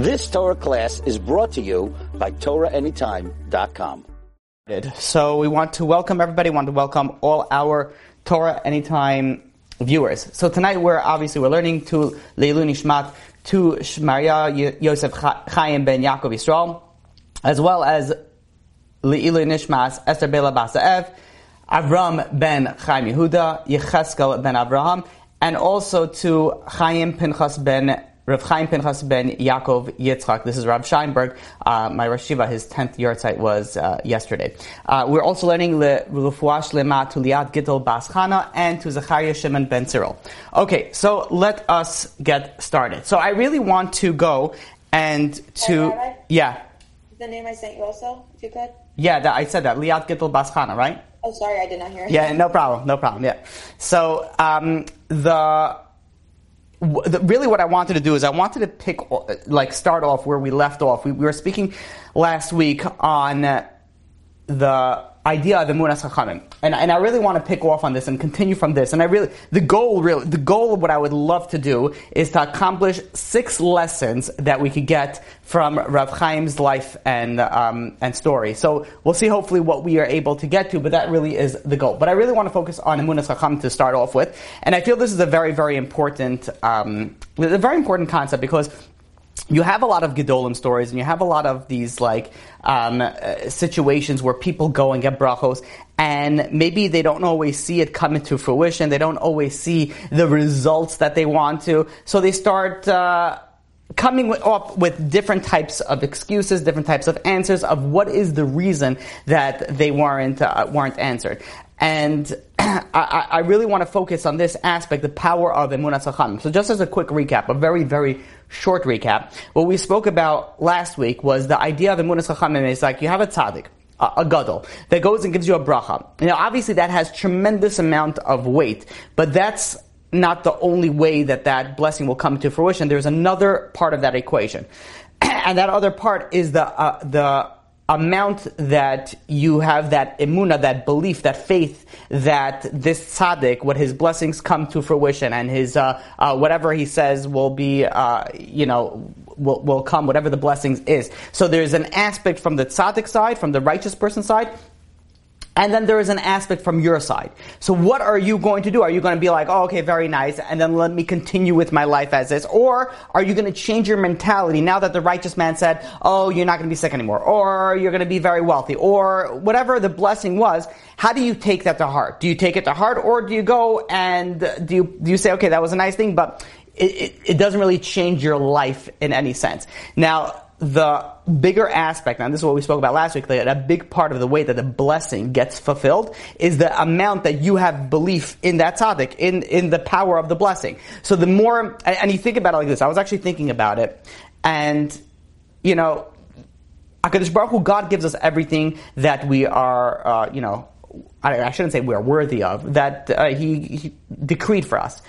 This Torah class is brought to you by TorahAnytime.com. So we want to welcome everybody, we want to welcome all our Torah Anytime viewers. So tonight we're obviously we're learning to Leilu Nishmat, to Shmaria Yosef Chaim ben Yaakov Yisrael, as well as Leilu Nishmas Esther Bela Basaev, Avram ben Chaim Yehuda, Yecheskel ben Abraham, and also to Chaim Pinchas ben Rav Chaim Pinchas ben Yaakov Yitzchak. This is Rav Scheinberg. Uh, my Rosh Yeshiva, his 10th yahrzeit was uh, yesterday. Uh, we're also learning Le Refuah Shleimah to Liat Gittel Bas Chana and to Zachariah Shimon ben Cyril. Okay, so let us get started. So I really want to go and to, yeah, The name I sent you also, if you could. yeah, that, I said that, Liat Gittel Bas Chana, right? Oh, sorry, I did not hear it. Yeah, no problem, no problem. Yeah. So um, the really what I wanted to do is I wanted to pick like start off where we left off. We, we were speaking last week on uh, the idea of the Emunas Chachamim, and and I really want to pick off on this and continue from this. And I really the goal really the goal of what I would love to do is to accomplish six lessons that we could get from Rav Chaim's life and um, and story. So we'll see hopefully what we are able to get to, but that really is the goal. But I really want to focus on Emunas Chacham to start off with, and I feel this is a very very important um, a very important concept because you have a lot of Gedolim stories, and you have a lot of these like um, uh, situations where people go and get brachos, and maybe they don't always see it come into fruition. They don't always see the results that they want to, so they start. Uh, coming up with different types of excuses, different types of answers of what is the reason that they weren't uh, weren't answered. And I, I really want to focus on this aspect, the power of Emunat Chacham. So just as a quick recap, a very, very short recap, what we spoke about last week was the idea of Emunat Chacham is like you have a tzaddik, a, a gadol, that goes and gives you a bracha. Now obviously that has tremendous amount of weight, but that's not the only way that that blessing will come to fruition. There's another part of that equation. and that other part is the, uh, the amount that you have that emuna, that belief, that faith that this tzaddik, what his blessings come to fruition and his, uh, uh, whatever he says will be, uh, you know, will, will come, whatever the blessings is. So there's an aspect from the tzaddik side, from the righteous person side, and then there is an aspect from your side. So what are you going to do? Are you going to be like, oh, okay, very nice, and then let me continue with my life as is? Or are you going to change your mentality now that the righteous man said, oh, you're not going to be sick anymore? Or you're going to be very wealthy? Or whatever the blessing was, how do you take that to heart? Do you take it to heart or do you go and do you, do you say, okay, that was a nice thing, but it, it, it doesn't really change your life in any sense. Now, the bigger aspect, and this is what we spoke about last week, that a big part of the way that the blessing gets fulfilled is the amount that you have belief in that tzaddik, in, in the power of the blessing. So the more, and you think about it like this, I was actually thinking about it, and, you know, HaKadosh Baruch Hu, God gives us everything that we are, uh, you know, I, I shouldn't say we are worthy of, that uh, he, he decreed for us.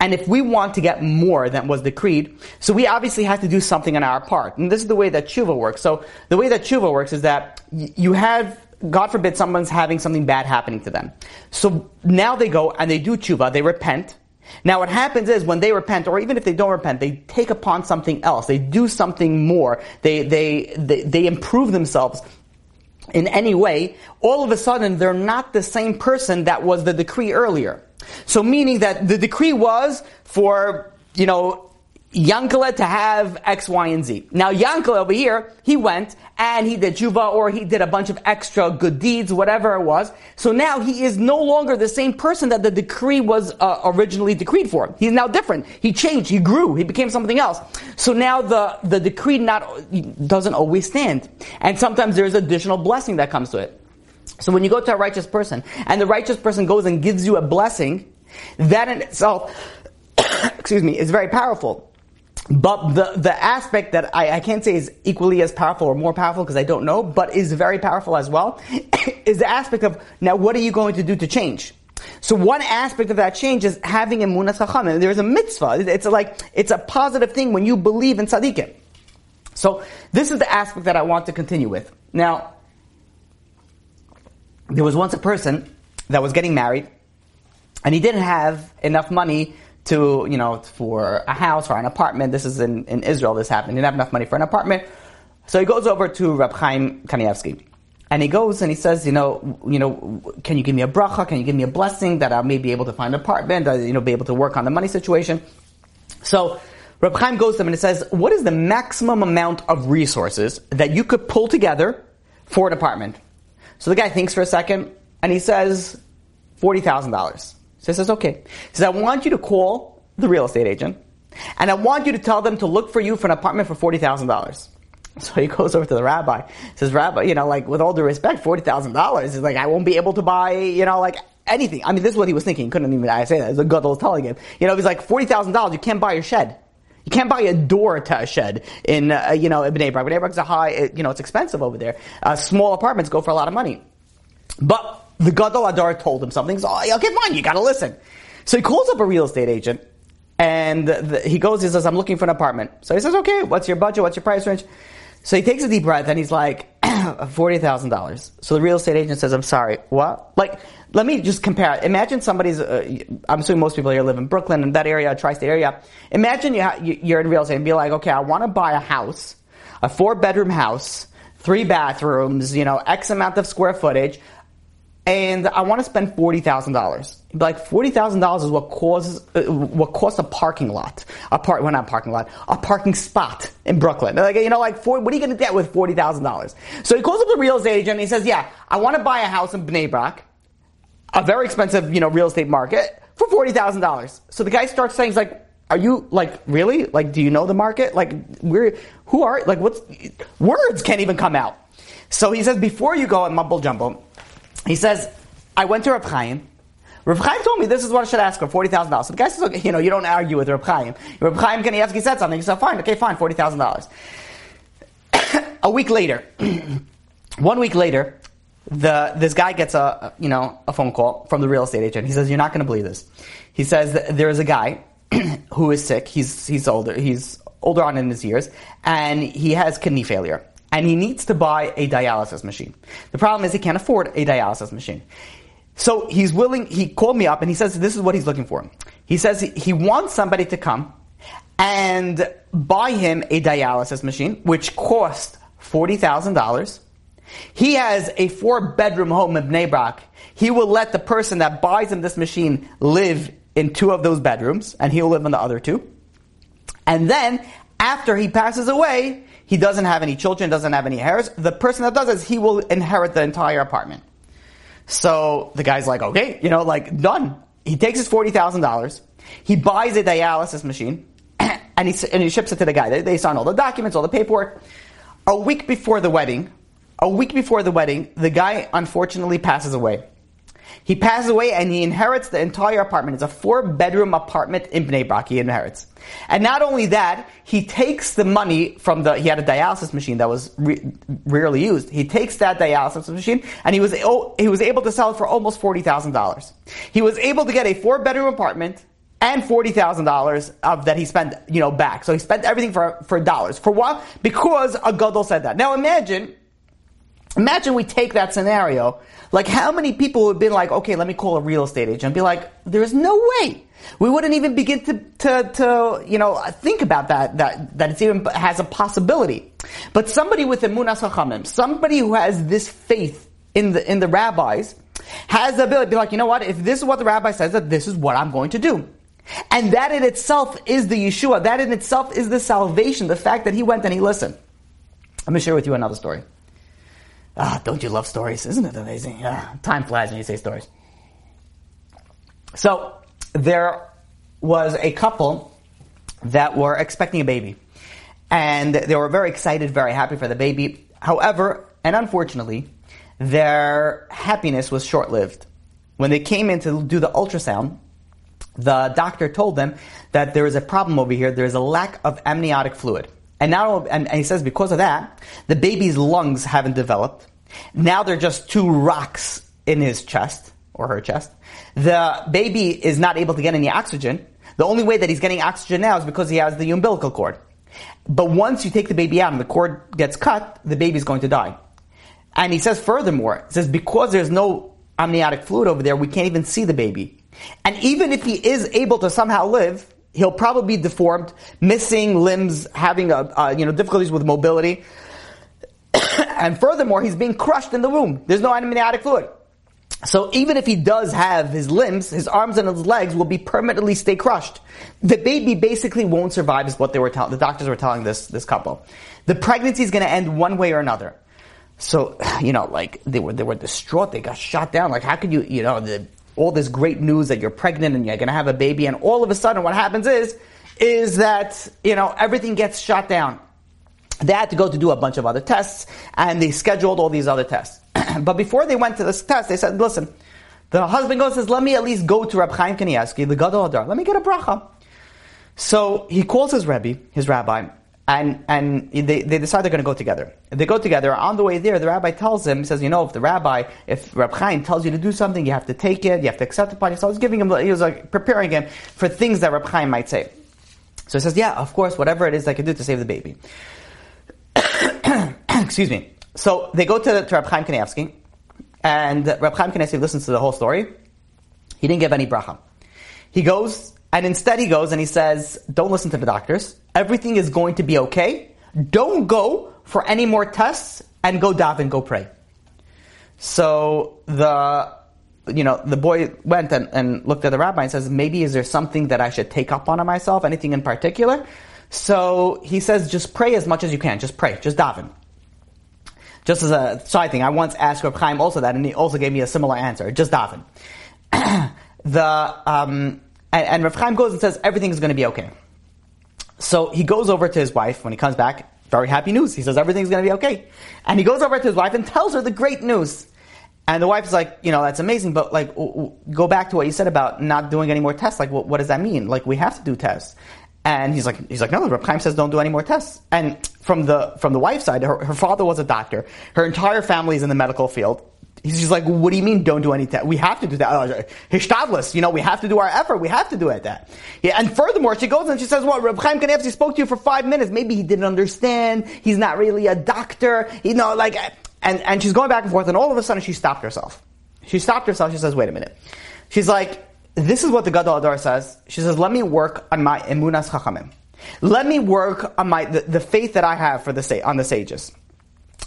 And if we want to get more than was decreed, so we obviously have to do something on our part. And this is the way that tshuva works. So the way that tshuva works is that you have, God forbid, someone's having something bad happening to them. So now they go and they do tshuva, they repent. Now what happens is when they repent, or even if they don't repent, they take upon something else. They do something more. They, they, they, they improve themselves in any way, all of a sudden they're not the same person that was the decree earlier. So meaning that the decree was for, you know, Yankele to have X, Y, and Z. Now Yankele over here, he went and he did tshuva or he did a bunch of extra good deeds, whatever it was. So now he is no longer the same person that the decree was uh, originally decreed for. He's now different. He changed. He grew. He became something else. So now the, the decree not, doesn't always stand. And sometimes there's additional blessing that comes to it. So when you go to a righteous person and the righteous person goes and gives you a blessing, that in itself, excuse me, is very powerful. But the, the aspect that I, I can't say is equally as powerful or more powerful because I don't know, but is very powerful as well, is the aspect of now what are you going to do to change? So one aspect of that change is having emunas chacham. And there's a mitzvah. It's like, it's a positive thing when you believe in tzaddikim. So this is the aspect that I want to continue with. Now, there was once a person that was getting married, and he didn't have enough money to, you know, for a house or an apartment. This is in, in Israel, this happened. He didn't have enough money for an apartment. So he goes over to Reb Chaim Kanievsky. And he goes and he says, you know, you know, can you give me a bracha? Can you give me a blessing that I may be able to find an apartment? Uh, you know, be able to work on the money situation. So Reb Chaim goes to him and he says, what is the maximum amount of resources that you could pull together for an apartment? So the guy thinks for a second and he says, forty thousand dollars. So he says, okay. He says, I want you to call the real estate agent and I want you to tell them to look for you for an apartment for forty thousand dollars. So he goes over to the rabbi. Says, Rabbi, you know, like with all due respect, forty thousand dollars is like I won't be able to buy, you know, like anything. I mean, this is what he was thinking. He couldn't even I say that. A god was telling him. You know, he's like forty thousand dollars. You can't buy your shed. You can't buy a door to a shed in, uh, you know, in Bnei Brak. Bnei Brak's a high, you know, it's expensive over there. Uh, small apartments go for a lot of money. But the Gadol Hador told him something. So, oh, okay, fine, you gotta listen. So he calls up a real estate agent and the, he goes, he says, I'm looking for an apartment. So he says, okay, what's your budget? What's your price range? So he takes a deep breath and he's like, $40,000. So the real estate agent says, I'm sorry, what? Like, let me just compare. Imagine somebody's, uh, I'm assuming most people here live in Brooklyn and that area, tri-state area. Imagine you ha- you're in real estate and be like, okay, I want to buy a house, a four bedroom house, three bathrooms, you know, X amount of square footage and I want to spend forty thousand dollars. Like forty thousand dollars is what causes uh, what costs a parking lot, a part well not parking lot, a parking spot in Brooklyn. Like you know, like for, what are you going to get with forty thousand dollars? So he calls up the real estate agent and he says, "Yeah, I want to buy a house in Bnei Brak, a very expensive you know real estate market for forty thousand dollars." So the guy starts saying, "He's like." Are you like really like? Do you know the market? Like, we're who are like? What's words can't even come out. So he says, before you go and mumble jumble, he says, I went to Reb Chaim. Reb Chaim told me this is what I should ask for, $40,000. So the guy says, okay, you know, you don't argue with Reb Chaim. Reb Chaim Kanievsky said something. He said, fine, okay, fine, $40,000. a week later, one week later, the, this guy gets a, you know, a phone call from the real estate agent. He says, you're not going to believe this. He says, there is a guy who is sick. He's, he's older. He's older on in his years and he has kidney failure and he needs to buy a dialysis machine. The problem is he can't afford a dialysis machine. So he's willing, he called me up and he says this is what he's looking for. He says he wants somebody to come and buy him a dialysis machine, which cost $40,000. He has a four bedroom home in Bnei. He will let the person that buys him this machine live in two of those bedrooms, and he'll live in the other two. And then, after he passes away, he doesn't have any children, doesn't have any heirs. The person that does is he will inherit the entire apartment. So the guy's like, okay, you know, like done. He takes his forty thousand dollars. He buys a dialysis machine, and he and he ships it to the guy. They, they sign all the documents, all the paperwork. A week before the wedding, a week before the wedding, the guy unfortunately passes away. He passes away and he inherits the entire apartment. It's a four bedroom apartment in Bnei Brak he inherits. And not only that, he takes the money from the, he had a dialysis machine that was re- rarely used. He takes that dialysis machine and he was, oh, he was able to sell it for almost $40,000. He was able to get a four bedroom apartment and forty thousand dollars of that he spent, you know, back. So he spent everything for for dollars. For what? Because a gadol said that. Now imagine, imagine we take that scenario like, how many people would have been like, okay, let me call a real estate agent and be like, there's no way. We wouldn't even begin to, to, to, you know, think about that, that, that it's even has a possibility. But somebody with emunas chachamim, somebody who has this faith in the, in the rabbis, has the ability to be like, you know what, if this is what the rabbi says, that this is what I'm going to do. And that in itself is the Yeshua. That in itself is the salvation. The fact that he went and he listened. Let me share with you another story. Ah, don't you love stories? Isn't it amazing? Ah, time flies when you say stories. So, there was a couple that were expecting a baby. And they were very excited, very happy for the baby. However, and unfortunately, their happiness was short lived. When they came in to do the ultrasound, the doctor told them that there is a problem over here. There is a lack of amniotic fluid. And now, and, he says because of that, the baby's lungs haven't developed. Now they're just two rocks in his chest or her chest. The baby is not able to get any oxygen. The only way that he's getting oxygen now is because he has the umbilical cord. But once you take the baby out and the cord gets cut, the baby's going to die. And he says furthermore, he says because there's no amniotic fluid over there, we can't even see the baby. And even if he is able to somehow live, he'll probably be deformed, missing limbs, having a, you know difficulties with mobility. and furthermore, he's being crushed in the womb. There's no amniotic fluid. So even if he does have his limbs, his arms and his legs will be permanently stay crushed. The baby basically won't survive is what they were telling, the doctors were telling this, this couple. The pregnancy is going to end one way or another. So, you know, like they were, they were distraught. They got shot down. Like how could you, you know, the, all this great news that you're pregnant and you're going to have a baby and all of a sudden what happens is, is that, you know, everything gets shot down. They had to go to do a bunch of other tests and they scheduled all these other tests. but before they went to this test, they said, listen, the husband goes says, let me at least go to Rab Chaim Kanievsky, the Gadol Hador. Let me get a bracha. So he calls his Rebbe, his rabbi, and, and they, they decide they're going to go together. They go together. On the way there, the rabbi tells him, he says, you know, if the rabbi, if Rab Chaim tells you to do something, you have to take it, you have to accept upon yourself. He's giving him, he was like preparing him for things that Rab Chaim might say. So he says, yeah, of course, whatever it is I can do to save the baby. Excuse me. So they go to, to Reb Chaim Kanievsky, and Reb Chaim Kanievsky listens to the whole story. He didn't give any bracha. He goes, and instead he goes and he says, don't listen to the doctors. Everything is going to be okay. Don't go for any more tests and go daven, go pray. So the, you know, the boy went and, and looked at the rabbi and says, maybe is there something that I should take up on myself? Anything in particular? So he says, just pray as much as you can. Just pray. Just daven. Just as a side thing, I once asked Reb Chaim also that, and he also gave me a similar answer. Just daven. the um, and, and Reb Chaim goes and says everything is going to be okay. So he goes over to his wife when he comes back. Very happy news. He says everything's going to be okay, and he goes over to his wife and tells her the great news. And the wife's like, you know, that's amazing, but like, go back to what you said about not doing any more tests. Like, what, what does that mean? Like, we have to do tests. And he's like, he's like, no, Reb Chaim says don't do any more tests. And from the from the wife's side, her, her father was a doctor. Her entire family is in the medical field. He's like, what do you mean don't do any tests? We have to do that. Uh, Hishtadlis, you know, we have to do our effort. We have to do it that. Yeah, and furthermore, she goes and she says, well, Reb Chaim Kanievsky spoke to you for five minutes. Maybe he didn't understand. He's not really a doctor. You know, like, and, and she's going back and forth and all of a sudden she stopped herself. She stopped herself. She says, wait a minute. She's like, this is what the Gadol Hador says. She says, let me work on my emunas chachamim. Let me work on my the, the faith that I have for the on the sages.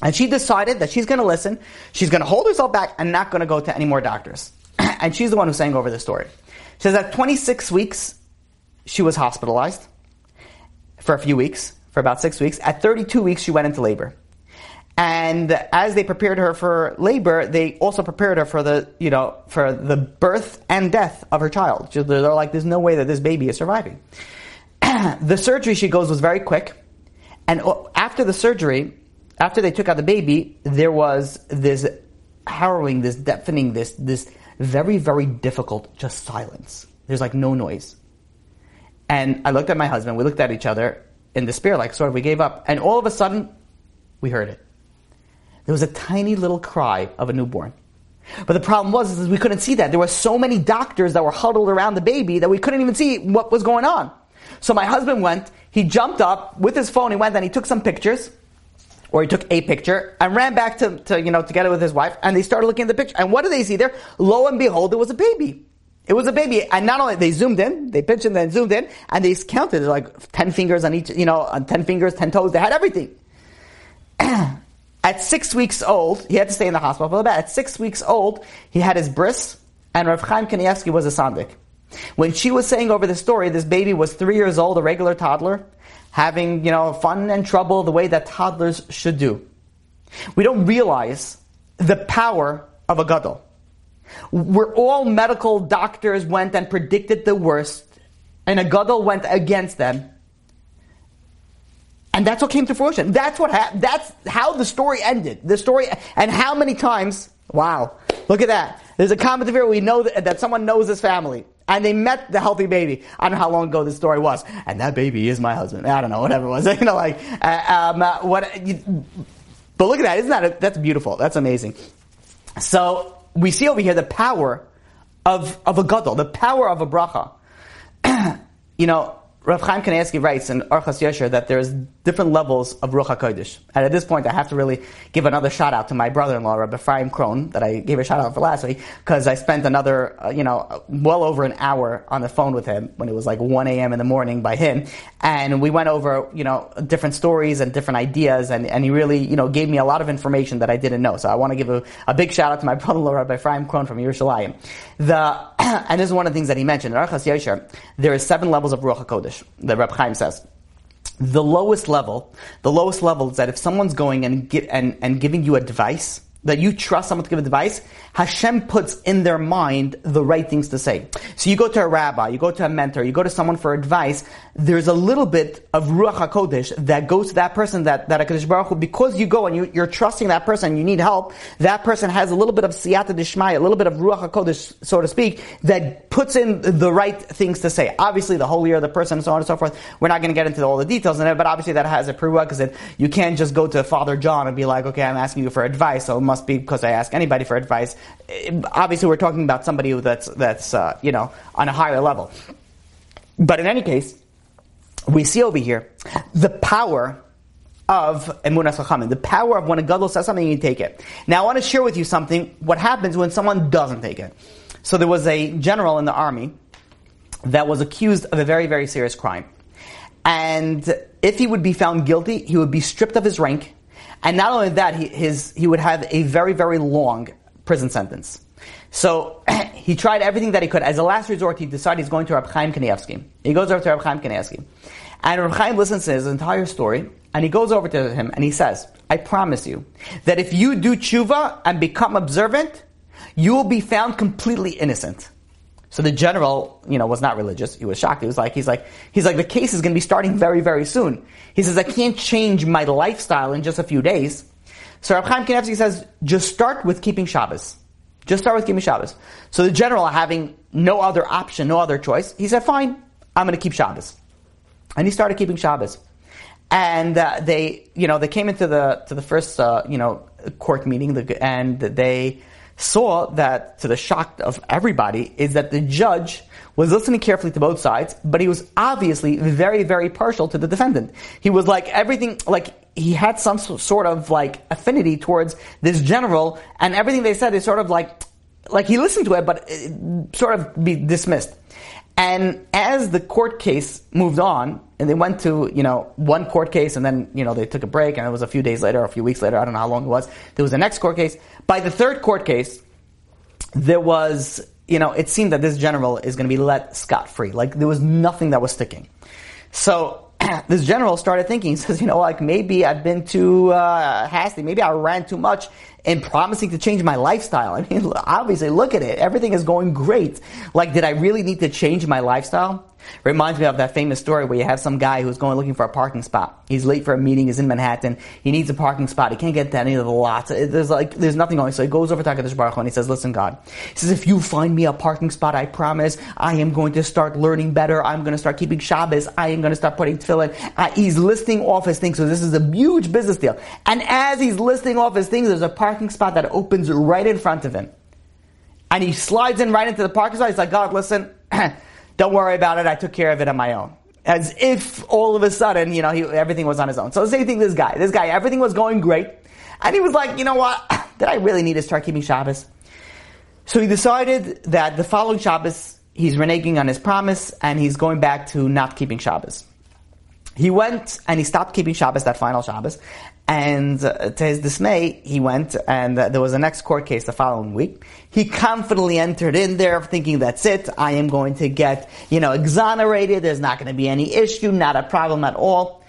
And she decided that she's going to listen. She's going to hold herself back and not going to go to any more doctors. and she's the one who's saying over the story. She says at 26 weeks, she was hospitalized for a few weeks, for about six weeks. At 32 weeks, she went into labor. And as they prepared her for labor, they also prepared her for the, you know, for the birth and death of her child. They're like, there's no way that this baby is surviving. the surgery, she goes, was very quick. And after the surgery, after they took out the baby, there was this harrowing, this deafening, this, this very, very difficult just silence. There's like no noise. And I looked at my husband, we looked at each other in despair, like sort of we gave up. And all of a sudden, we heard it there was a tiny little cry of a newborn. But the problem was is we couldn't see that. There were so many doctors that were huddled around the baby that we couldn't even see what was going on. So my husband went, he jumped up with his phone, he went and he took some pictures, or he took a picture, and ran back to, to you know, together with his wife, and they started looking at the picture. And what did they see there? Lo and behold, it was a baby. It was a baby. And not only, they zoomed in, they pinched and then zoomed in, and they counted like 10 fingers on each, you know, on 10 fingers, 10 toes, they had everything. At six weeks old, he had to stay in the hospital for a bit. At six weeks old, he had his bris, and Rav Chaim Kanievsky was a sandik. When she was saying over the story, this baby was three years old, a regular toddler, having, you know, fun and trouble the way that toddlers should do. We don't realize the power of a gadol. Where all medical doctors went and predicted the worst, and a gadol went against them, and that's what came to fruition. That's what happened. That's how the story ended. The story, and how many times, wow, look at that. There's a comment here we know that, that someone knows this family. And they met the healthy baby. I don't know how long ago this story was. And that baby is my husband. I don't know, whatever it was. you know, like, uh, um, uh, what, you, but look at that. Isn't that, a, that's beautiful. That's amazing. So, we see over here the power of, of a gadol, the power of a bracha. you know, Rav Chaim Kanievsky writes in Orchos Yosher that there's different levels of Ruach HaKodesh. And at this point, I have to really give another shout out to my brother-in-law, Rabbi Ephraim Krohn, that I gave a shout out for last week, because I spent another, uh, you know, well over an hour on the phone with him when it was like 1 a.m. in the morning by him. And we went over, you know, different stories and different ideas, and, and he really, you know, gave me a lot of information that I didn't know. So I want to give a, a big shout out to my brother-in-law, Rabbi Ephraim Krohn from Yerushalayim. The, and this is one of the things that he mentioned. In Orchos Yosher, there is seven levels of Ruach HaKodesh, that Reb Chaim says the lowest level, the lowest level is that if someone's going and, get, and, and giving you advice, that you trust someone to give advice, Hashem puts in their mind the right things to say. So you go to a rabbi, you go to a mentor, you go to someone for advice, there's a little bit of Ruach HaKodesh that goes to that person that, that HaKadosh Baruch Hu, because you go and you, are trusting that person, you need help, that person has a little bit of Siyata Dishmaya, a little bit of Ruach HaKodesh, so to speak, that puts in the right things to say. Obviously, the holier the person and so on and so forth, we're not going to get into all the details in it, but obviously that has a prerequisite. You can't just go to Father John and be like, okay, I'm asking you for advice, so must be because I ask anybody for advice. Obviously, we're talking about somebody that's, that's uh, you know, on a higher level. But in any case, we see over here the power of emunas chachamim, the power of when a gadol says something, you take it. Now, I want to share with you something. What happens when someone doesn't take it? So there was a general in the army that was accused of a very, very serious crime, and if he would be found guilty, he would be stripped of his rank, and not only that, he, his he would have a very, very long prison sentence. So he tried everything that he could. As a last resort, he decided he's going to Reb Chaim Kanievsky. He goes over to Reb Chaim Kanievsky. And Reb Chaim listens to his entire story, and he goes over to him and he says, I promise you that if you do tshuva and become observant, you will be found completely innocent. So the general, you know, was not religious. He was shocked. He was like, he's like, he's like, the case is going to be starting very, very soon. He says, I can't change my lifestyle in just a few days. So Reb Chaim Kanievsky says, just start with keeping Shabbos. Just start with Gimme Shabbos. So the general, having no other option, no other choice, he said, fine, I'm going to keep Shabbos. And he started keeping Shabbos. And uh, they, you know, they came into the to the first, uh, you know, court meeting, and they saw that, to the shock of everybody, is that the judge was listening carefully to both sides, but he was obviously very, very partial to the defendant. He was like everything, like he had some sort of like affinity towards this general, and everything they said is sort of like, like he listened to it, but it sort of be dismissed. And as the court case moved on, and they went to, you know, one court case, and then, you know, they took a break, and it was a few days later, or a few weeks later, I don't know how long it was, there was the next court case. By the third court case, there was, you know, it seemed that this general is going to be let scot free. Like, there was nothing that was sticking. So, this general started thinking, he says, you know, like maybe I've been too uh, hasty, maybe I ran too much in promising to change my lifestyle. I mean, obviously, look at it. Everything is going great. Like, did I really need to change my lifestyle? Reminds me of that famous story where you have some guy who's going looking for a parking spot. He's late for a meeting. He's in Manhattan. He needs a parking spot. He can't get to any of the lots. There's like there's nothing going. So he goes over to Hakadosh Baruch and he says, "Listen, God." He says, "If you find me a parking spot, I promise I am going to start learning better. I'm going to start keeping Shabbos. I am going to start putting tefillin." Uh, he's listing off his things. So this is a huge business deal. And as he's listing off his things, there's a parking spot that opens right in front of him. And he slides in right into the parking spot. He's like, God, listen. Don't worry about it. I took care of it on my own. As if all of a sudden, you know, he, everything was on his own. So the same thing, this guy. This guy, everything was going great. And he was like, you know what? Did I really need to start keeping Shabbos? So he decided that the following Shabbos, he's reneging on his promise and he's going back to not keeping Shabbos. He went and he stopped keeping Shabbos, that final Shabbos, and uh, to his dismay, he went and uh, there was a next court case the following week. He confidently entered in there thinking that's it. I am going to get, you know, exonerated. There's not going to be any issue, not a problem at all.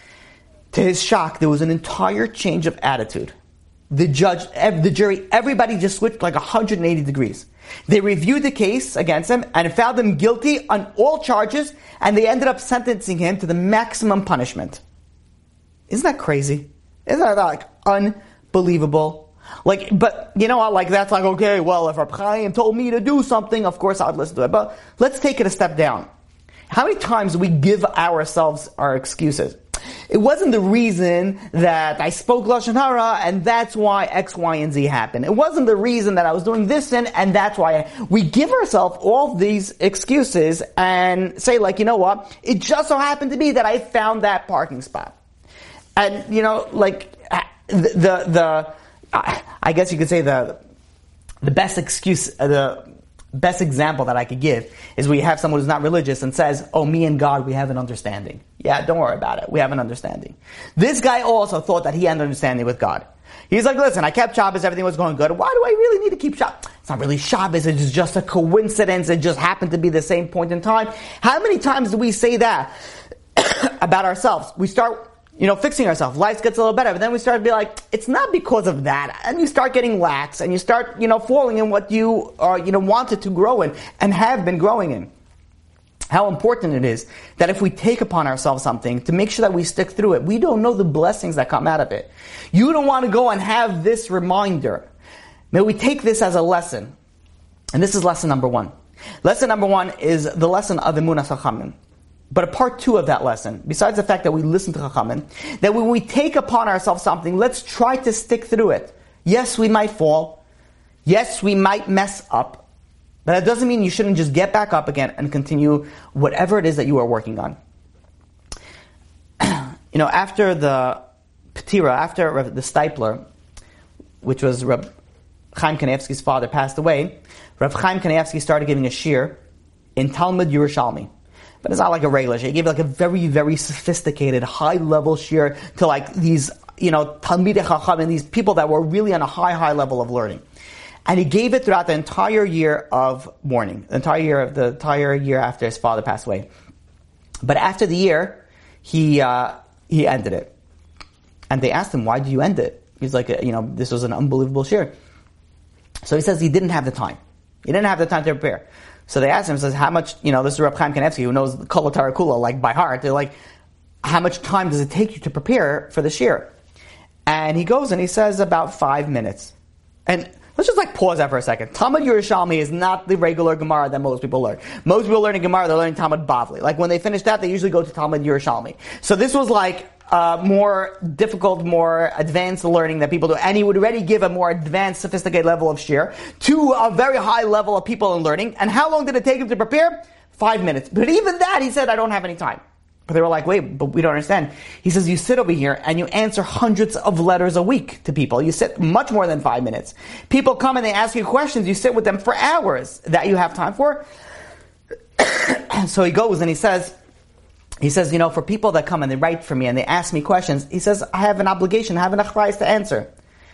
To his shock, there was an entire change of attitude. The judge, the jury, everybody just switched like 180 degrees. They reviewed the case against him and found him guilty on all charges and they ended up sentencing him to the maximum punishment. Isn't that crazy? Isn't that like unbelievable? Like, but you know? Like that's like okay. Well, if Rab Chaim told me to do something, of course I'd listen to it. But let's take it a step down. How many times do we give ourselves our excuses? It wasn't the reason that I spoke lashon hara, and that's why X, Y, and Z happened. It wasn't the reason that I was doing this sin, and that's why I, we give ourselves all these excuses and say like, you know what? It just so happened to be that I found that parking spot. And, you know, like, the, the, the I guess you could say the, the best excuse, uh, the best example that I could give is we have someone who's not religious and says, oh, me and God, we have an understanding. Yeah, don't worry about it. We have an understanding. This guy also thought that he had an understanding with God. He's like, listen, I kept Shabbos, everything was going good. Why do I really need to keep Shabbos? It's not really Shabbos, it's just a coincidence. It just happened to be the same point in time. How many times do we say that about ourselves? We start you know, fixing ourselves. Life gets a little better, but then we start to be like, it's not because of that. And you start getting lax and you start, you know, falling in what you are, you know, wanted to grow in and have been growing in. How important it is that if we take upon ourselves something to make sure that we stick through it, we don't know the blessings that come out of it. You don't want to go and have this reminder. May we take this as a lesson. And this is lesson number one. Lesson number one is the lesson of Emunah Chachamim. But a part two of that lesson, besides the fact that we listen to Chachamim, that when we take upon ourselves something, let's try to stick through it. Yes, we might fall. Yes, we might mess up. But that doesn't mean you shouldn't just get back up again and continue whatever it is that you are working on. you know, after the Petira, after the Steipler, which was Reb Chaim Kanievsky's father, passed away, Reb Chaim Kanievsky started giving a shiur in Talmud Yerushalmi. But it's not like a regular shiur. He gave like a very, very sophisticated, high level shiur to like these, you know, Talmidei Chacham and these people that were really on a high, high level of learning. And he gave it throughout the entire year of mourning, the entire year of the entire year after his father passed away. But after the year, he uh, he ended it, and they asked him, "Why did you end it?" He's like, "You know, this was an unbelievable shiur." So he says he didn't have the time. He didn't have the time to prepare. So they asked him, says, how much, you know, this is Reb Chaim Kanievsky, who knows Kol Kula like by heart. They're like, how much time does it take you to prepare for the shiur? And he goes and he says about five minutes. And let's just like pause that for a second. Talmud Yerushalmi is not the regular Gemara that most people learn. Most people learning Gemara, they're learning Talmud Bavli. Like when they finish that, they usually go to Talmud Yerushalmi. So this was like uh, more difficult, more advanced learning that people do. And he would already give a more advanced, sophisticated level of shiur to a very high level of people in learning. And how long did it take him to prepare? Five minutes. But even that, he said, I don't have any time. But they were like, wait, but we don't understand. He says, you sit over here and you answer hundreds of letters a week to people. You sit much more than five minutes. People come and they ask you questions. You sit with them for hours that you have time for. so he goes and he says, he says, you know, for people that come and they write for me and they ask me questions, he says, I have an obligation, I have an achrayas to answer.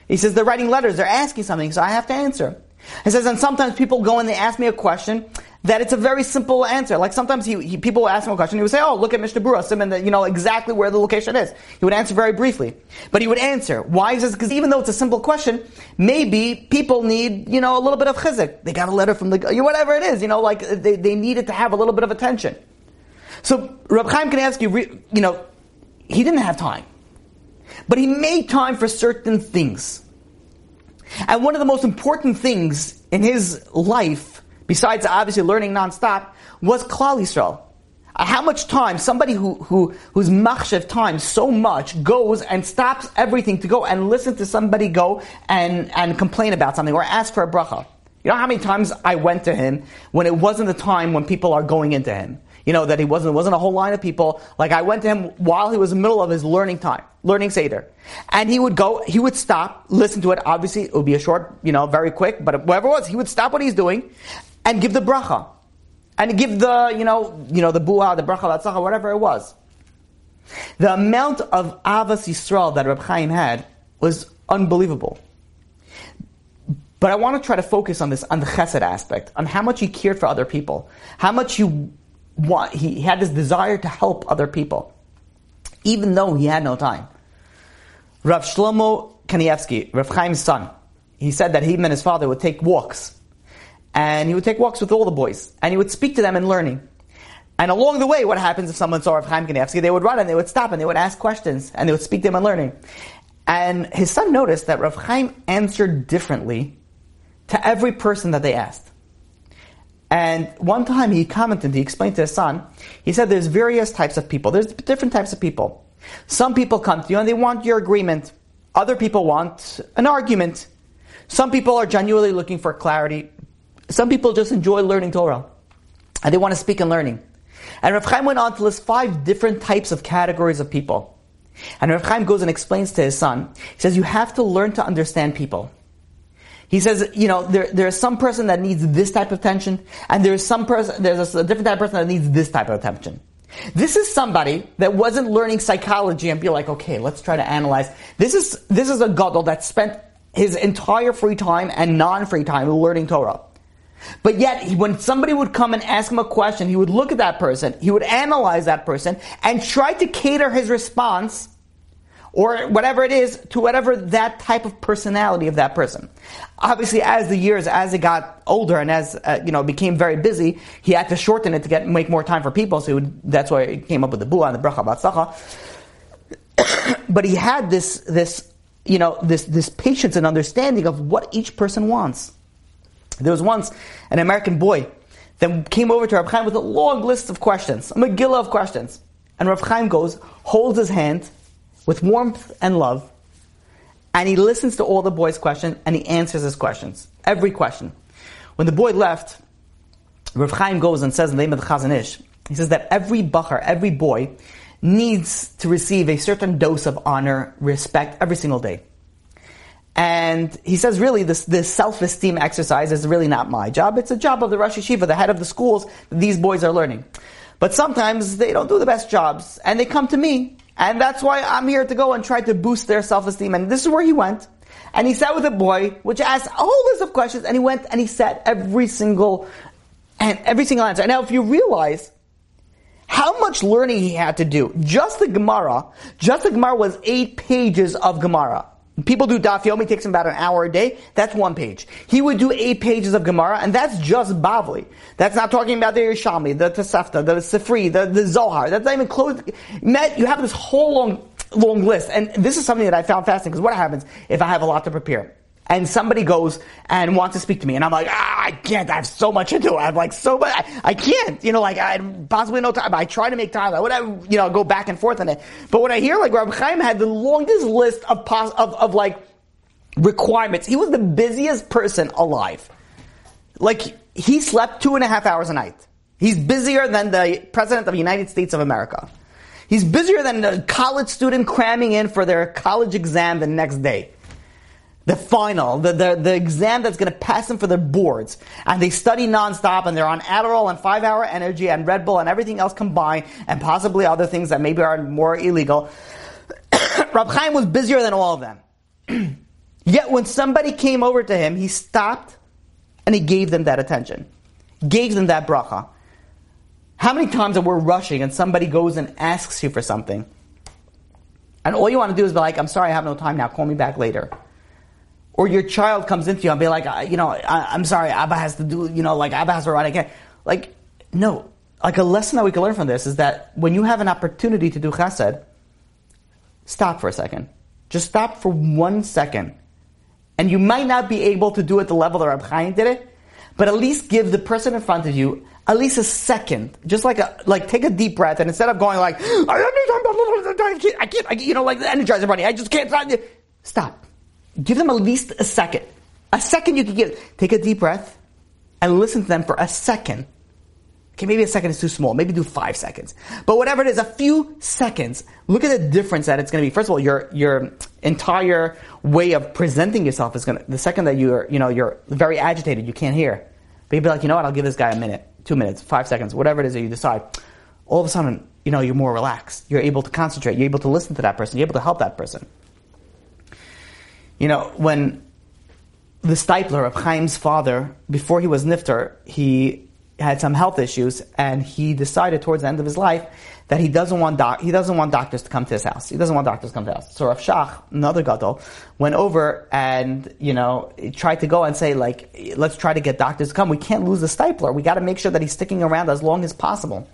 He says, they're writing letters, they're asking something, so I have to answer. He says, and sometimes people go and they ask me a question that it's a very simple answer. Like sometimes he, he people ask him a question, he would say, oh, look at Mishnah Berurah, and you know exactly where the location is. He would answer very briefly. But he would answer. Why is this? Because even though it's a simple question, maybe people need, you know, a little bit of chizik. They got a letter from the, you whatever it is, you know, like they, they needed to have a little bit of attention. So Reb Chaim you you know, he didn't have time. But he made time for certain things. And one of the most important things in his life, besides obviously learning nonstop, was Klal Yisrael. Uh, how much time somebody who, who whose machshev time so much goes and stops everything to go and listen to somebody go and, and complain about something or ask for a bracha. You know how many times I went to him when it wasn't the time when people are going into him you know, that he wasn't, wasn't a whole line of people. Like I went to him while he was in the middle of his learning time, learning Seder. And he would go, he would stop, listen to it. Obviously, it would be a short, you know, very quick, but whatever it was, he would stop what he's doing and give the bracha. And give the, you know, you know, the buah, the bracha, latzacha, whatever it was. The amount of Ahavas Yisrael that Reb Chaim had was unbelievable. But I want to try to focus on this, on the chesed aspect, on how much he cared for other people, how much he want, he had this desire to help other people, even though he had no time. Rav Shlomo Kanievsky, Rav Chaim's son, he said that he and his father would take walks. And he would take walks with all the boys. And he would speak to them in learning. And along the way, what happens if someone saw Rav Chaim Kanievsky? They would run and they would stop and they would ask questions and they would speak to him in learning. And his son noticed that Rav Chaim answered differently to every person that they asked. And one time he commented, he explained to his son, he said there's various types of people. There's different types of people. Some people come to you and they want your agreement. Other people want an argument. Some people are genuinely looking for clarity. Some people just enjoy learning Torah. And they want to speak and learning. And Rav Chaim went on to list five different types of categories of people. And Rav Chaim goes and explains to his son, he says, you have to learn to understand people. He says, you know, there, there's some person that needs this type of attention, and there's some person, there's a, a different type of person that needs this type of attention. This is somebody that wasn't learning psychology and be like, okay, let's try to analyze. This is, this is a gadol that spent his entire free time and non-free time learning Torah. But yet, when somebody would come and ask him a question, he would look at that person, he would analyze that person, and try to cater his response or whatever it is to whatever that type of personality of that person. Obviously, as the years, as it got older and as uh, you know became very busy, he had to shorten it to get make more time for people. So would, that's why he came up with the bua and the bracha batzacha. but he had this this you know this this patience and understanding of what each person wants. There was once an American boy that came over to Rav Chaim with a long list of questions, a megillah of questions, and Rav Chaim goes, holds his hand with warmth and love, and he listens to all the boy's questions and he answers his questions. Every question. When the boy left, Rav Chaim goes and says in the name of the Chazon Ish, he says that every bacher, every boy, needs to receive a certain dose of honor, respect every single day. And he says, really, this, this self-esteem exercise is really not my job. It's a job of the Rosh Yeshiva, the head of the schools that these boys are learning. But sometimes they don't do the best jobs, and they come to me and that's why I'm here to go and try to boost their self-esteem. And this is where he went. And he sat with a boy, which asked a whole list of questions, and he went and he said every single, and every single answer. Now, if you realize how much learning he had to do, just the Gemara, just the Gemara was eight pages of Gemara. People do Daf Yomi, takes him about an hour a day. That's one page. He would do eight pages of Gemara, and that's just Bavli. That's not talking about the Yerushalmi, the Tosefta, the Sifri, the, the Zohar. That's not even close. You have this whole long, long list, and this is something that I found fascinating, because what happens if I have a lot to prepare? And somebody goes and wants to speak to me, and I'm like, ah, I can't. I have so much to do. I have like so much. I, I can't. You know, like I possibly no time. I try to make time. I would, have, you know, go back and forth on it. But when I hear like Rabbi Chaim had the longest list of pos- of, of like requirements, he was the busiest person alive. Like he slept two and a half hours a night. He's busier than the president of the United States of America. He's busier than a college student cramming in for their college exam the next day the final, the, the, the exam that's going to pass them for their boards. And they study nonstop and they're on Adderall and five hour energy and Red Bull and everything else combined and possibly other things that maybe are more illegal. Rab Chaim was busier than all of them. Yet when somebody came over to him, he stopped and he gave them that attention. Gave them that bracha. How many times are we rushing and somebody goes and asks you for something? And all you want to do is be like, I'm sorry, I have no time now, call me back later or your child comes into you and be like, you know, I, am sorry, Abba has to do, you know, like Abba has to run again. Like, no. Like a lesson that we can learn from this is that when you have an opportunity to do chesed, stop for a second. Just stop for one second. And you might not be able to do it the level that Rab Chaim did it, but at least give the person in front of you at least a second. Just like a, like take a deep breath and instead of going like, I can't, I can't, you know, like the energizer bunny, I just can't, stop give them at least a second. A second you can give. Take a deep breath and listen to them for a second. Okay, maybe a second is too small. Maybe do five seconds. But whatever it is, a few seconds. Look at the difference that it's going to be. First of all, your your entire way of presenting yourself is going to. The second that you're you know you're very agitated, you can't hear. But you'd be like, you know what? I'll give this guy a minute, two minutes, five seconds, whatever it is that you decide. All of a sudden, you know, you're more relaxed. You're able to concentrate. You're able to listen to that person. You're able to help that person. You know, when the Steipler of Chaim's father, before he was Nifter, he had some health issues, and he decided towards the end of his life that he doesn't want doc- he doesn't want doctors to come to his house. He doesn't want doctors to come to his house. So Rav Shach, another gadol, went over and you know tried to go and say like, let's try to get doctors to come. We can't lose the Steipler. We got to make sure that he's sticking around as long as possible.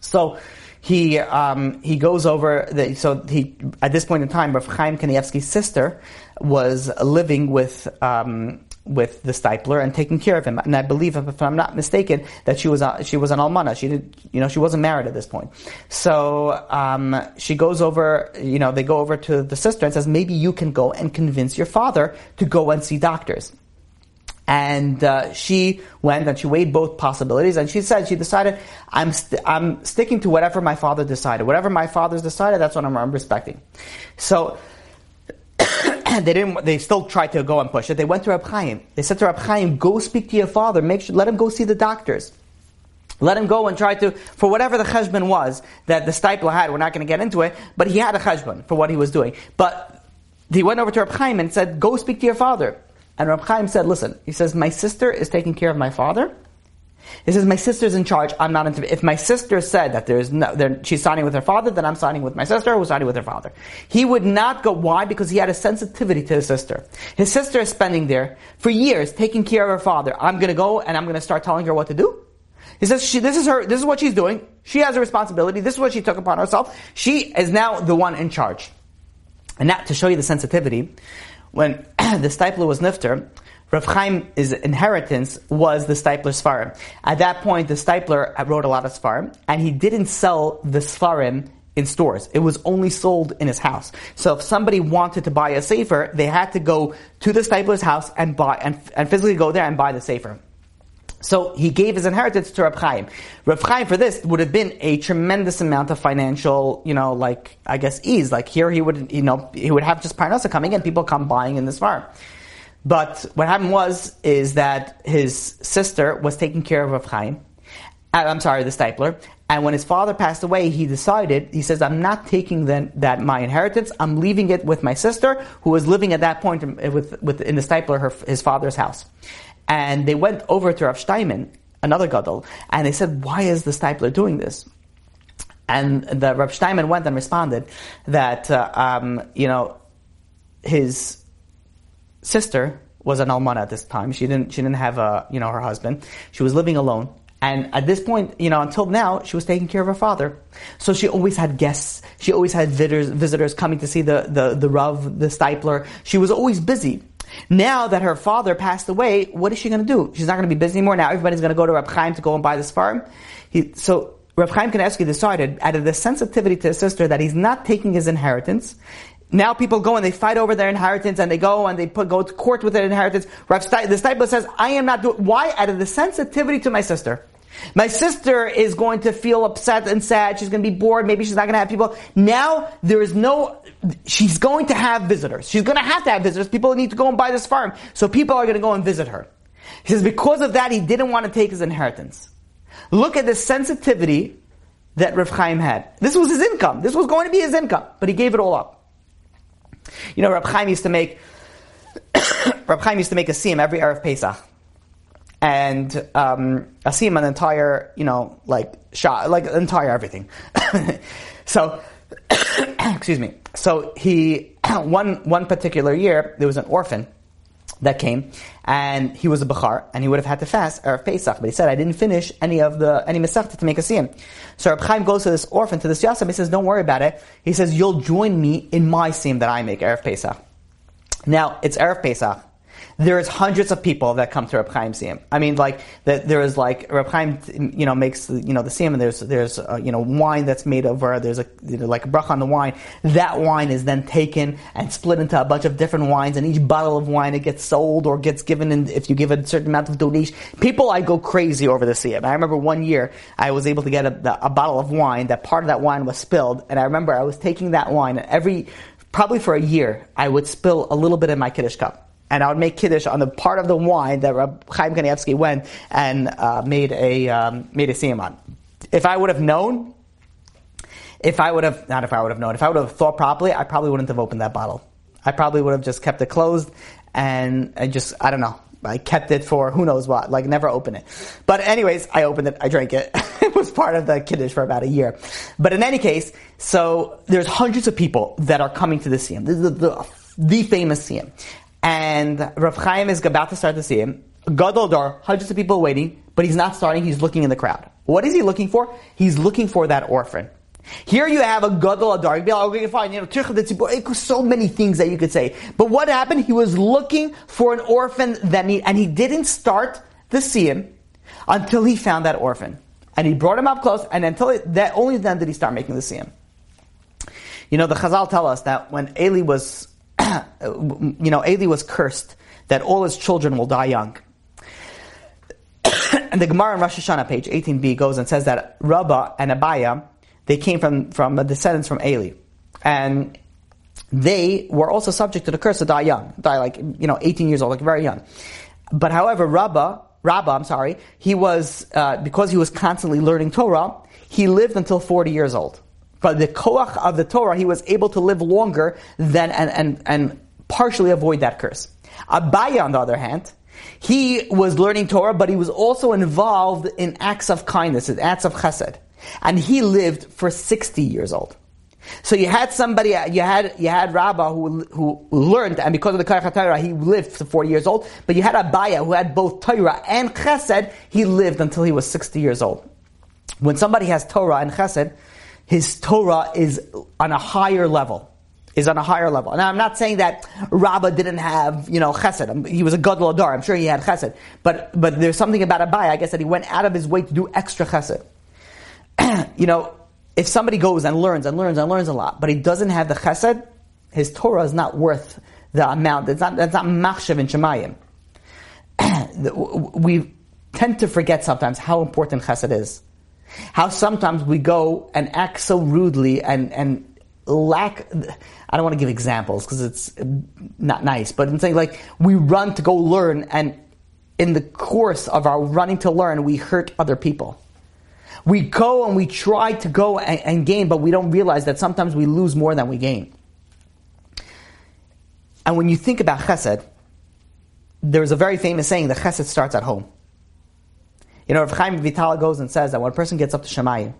So he um, he goes over. The, so he at this point in time, Rav Chaim Kanievsky's sister was living with. Um, with the Steipler and taking care of him, and I believe, if I'm not mistaken, that she was a, she was an almana. She did, you know, she wasn't married at this point. So um, she goes over, you know, they go over to the sister and says, maybe you can go and convince your father to go and see doctors. And uh, she went and she weighed both possibilities, and she said she decided I'm st- I'm sticking to whatever my father decided. Whatever my father's decided, that's what I'm, I'm respecting. So they didn't. They still tried to go and push it. They went to Reb Chaim. They said to Reb Chaim, "Go speak to your father. Make sure, let him go see the doctors." Let him go and try to, for whatever the cheshbon was that the Steipler had, we're not going to get into it, but he had a cheshbon for what he was doing. But he went over to Reb Chaim and said, go speak to your father. And Reb Chaim said, listen, he says, my sister is taking care of my father. He says, my sister's in charge, I'm not in If my sister said that there's no, she's signing with her father, then I'm signing with my sister who's signing with her father. He would not go, why? Because he had a sensitivity to his sister. His sister is spending there for years taking care of her father. I'm gonna go and I'm gonna start telling her what to do? He says, she, this is her, this is what she's doing. She has a responsibility. This is what she took upon herself. She is now the one in charge. And now, to show you the sensitivity, when the Steipler was nifter, Rav Chaim's inheritance was the Steipler Sfarim. At that point, the Steipler wrote a lot of Sfarim, and he didn't sell the Sfarim in stores. It was only sold in his house. So if somebody wanted to buy a Sefer, they had to go to the Steipler's house and buy, and, and physically go there and buy the Sefer. So he gave his inheritance to Reb Chaim. Reb Chaim for this would have been a tremendous amount of financial, you know, like I guess ease. Like here he would, you know, he would have just parnasa coming in, people come buying in this farm. But what happened was is that his sister was taking care of Reb Chaim. Uh, I'm sorry, the Steipler. And when his father passed away, he decided, he says, I'm not taking then that my inheritance, I'm leaving it with my sister, who was living at that point in, with, with, in the Steipler, her, his father's house. And they went over to Rav Steinman, another gadol, and they said, "Why is the Steipler doing this?" And the Rav Steinman went and responded that uh, um, you know his sister was an almana at this time. She didn't she didn't have a you know her husband. She was living alone. And at this point, you know, until now, she was taking care of her father. So she always had guests. She always had visitors, visitors coming to see the, the, the Rav, the Steipler. She was always busy. Now that her father passed away, what is she going to do? She's not going to be busy anymore. Now everybody's going to go to Reb Chaim to go and buy this farm. He, so Reb Chaim Kanievsky decided, out of the sensitivity to his sister, that he's not taking his inheritance. Now people go and they fight over their inheritance and they go and they put, go to court with their inheritance. Reb Sti- the Steipler says, I am not doing, why? Out of the sensitivity to my sister. My sister is going to feel upset and sad. She's going to be bored. Maybe she's not going to have people. Now there is no, she's going to have visitors. She's going to have to have visitors. People need to go and buy this farm. So people are going to go and visit her. He says because of that, he didn't want to take his inheritance. Look at the sensitivity that Rav Chaim had. This was his income. This was going to be his income, but he gave it all up. You know, Rav Chaim used to make, Rav Chaim used to make a siyum every Erev Pesach and um, see him an entire, you know, like shot, like entire everything. so, excuse me. So he one one particular year there was an orphan that came, and he was a bachur, and he would have had to fast or Pesach, but he said I didn't finish any of the any masechta to make a siyum. So Reb Chaim goes to this orphan to this yasam. He says, "Don't worry about it." He says, "You'll join me in my siyum that I make erev Pesach." Now it's erev Pesach there's hundreds of people that come to Reb Chaim Siyum. I mean, like that there is like Reb Chaim, you know, makes you know the Siyum, and there's there's uh, you know wine that's made over. There's a you know, like a brach on the wine. That wine is then taken and split into a bunch of different wines, and each bottle of wine it gets sold or gets given. In, if you give a certain amount of donation, people I go crazy over the Siyum. I remember one year I was able to get a, a bottle of wine. That part of that wine was spilled, and I remember I was taking that wine, and every probably for a year I would spill a little bit in my kiddush cup and I would make kiddush on the part of the wine that Rab Chaim Kanievsky went and uh, made a um, made a siyum on. If I would have known, if I would have not if I would have known, if I would have thought properly, I probably wouldn't have opened that bottle. I probably would have just kept it closed and, and just I don't know. I kept it for who knows what, like never open it. But anyways, I opened it, I drank it. it was part of the kiddush for about a year. But in any case, so there's hundreds of people that are coming to the siyum. This is the, the, the famous siyum and Rav Chaim is about to start the siyum. Gadol hundreds of people waiting, but he's not starting, he's looking in the crowd. What is he looking for? He's looking for that orphan. Here you have a gadol hador. You'd be like, oh, okay, fine, you know, so many things that you could say. But what happened? He was looking for an orphan that need, and he didn't start the siyum until he found that orphan. And he brought him up close, and until it, that, only then did he start making the siyum. You know, the Chazal tell us that when Eli was you know, Eli was cursed that all his children will die young. and the Gemara in Rosh Hashanah, page 18b, goes and says that Rabbah and Abaye, they came from, from descendants from Eli. And they were also subject to the curse to die young, die like, you know, 18 years old, like very young. But however, Rabbah, Rabbah, I'm sorry, he was, uh, because he was constantly learning Torah, he lived until 40 years old. But the koach of the Torah, he was able to live longer than, and, and, and partially avoid that curse. Abaye, on the other hand, he was learning Torah, but he was also involved in acts of kindness, acts of chesed. And he lived for 60 years old. So you had somebody, you had you had Rabbah who who learned, and because of the koach haTorah, he lived to 40 years old. But you had Abaye who had both Torah and Chesed. He lived until he was 60 years old. When somebody has Torah and Chesed, his Torah is on a higher level. Is on a higher level. Now, I'm not saying that Rabbah didn't have, you know, chesed. Um, he was a gadol hador. I'm sure he had chesed. But, but there's something about Abaye, I guess, that he went out of his way to do extra chesed. you know, if somebody goes and learns and learns and learns a lot, but he doesn't have the chesed, his Torah is not worth the amount. It's not, that's not machshav in Shemayim. we tend to forget sometimes how important chesed is. How sometimes we go and act so rudely and, and lack, I don't want to give examples because it's not nice, but I'm saying like we run to go learn and in the course of our running to learn, we hurt other people. We go and we try to go and, and gain, but we don't realize that sometimes we lose more than we gain. And when you think about chesed, there's a very famous saying that chesed starts at home. You know, if Chaim Vital goes and says that when a person gets up to Shemayim,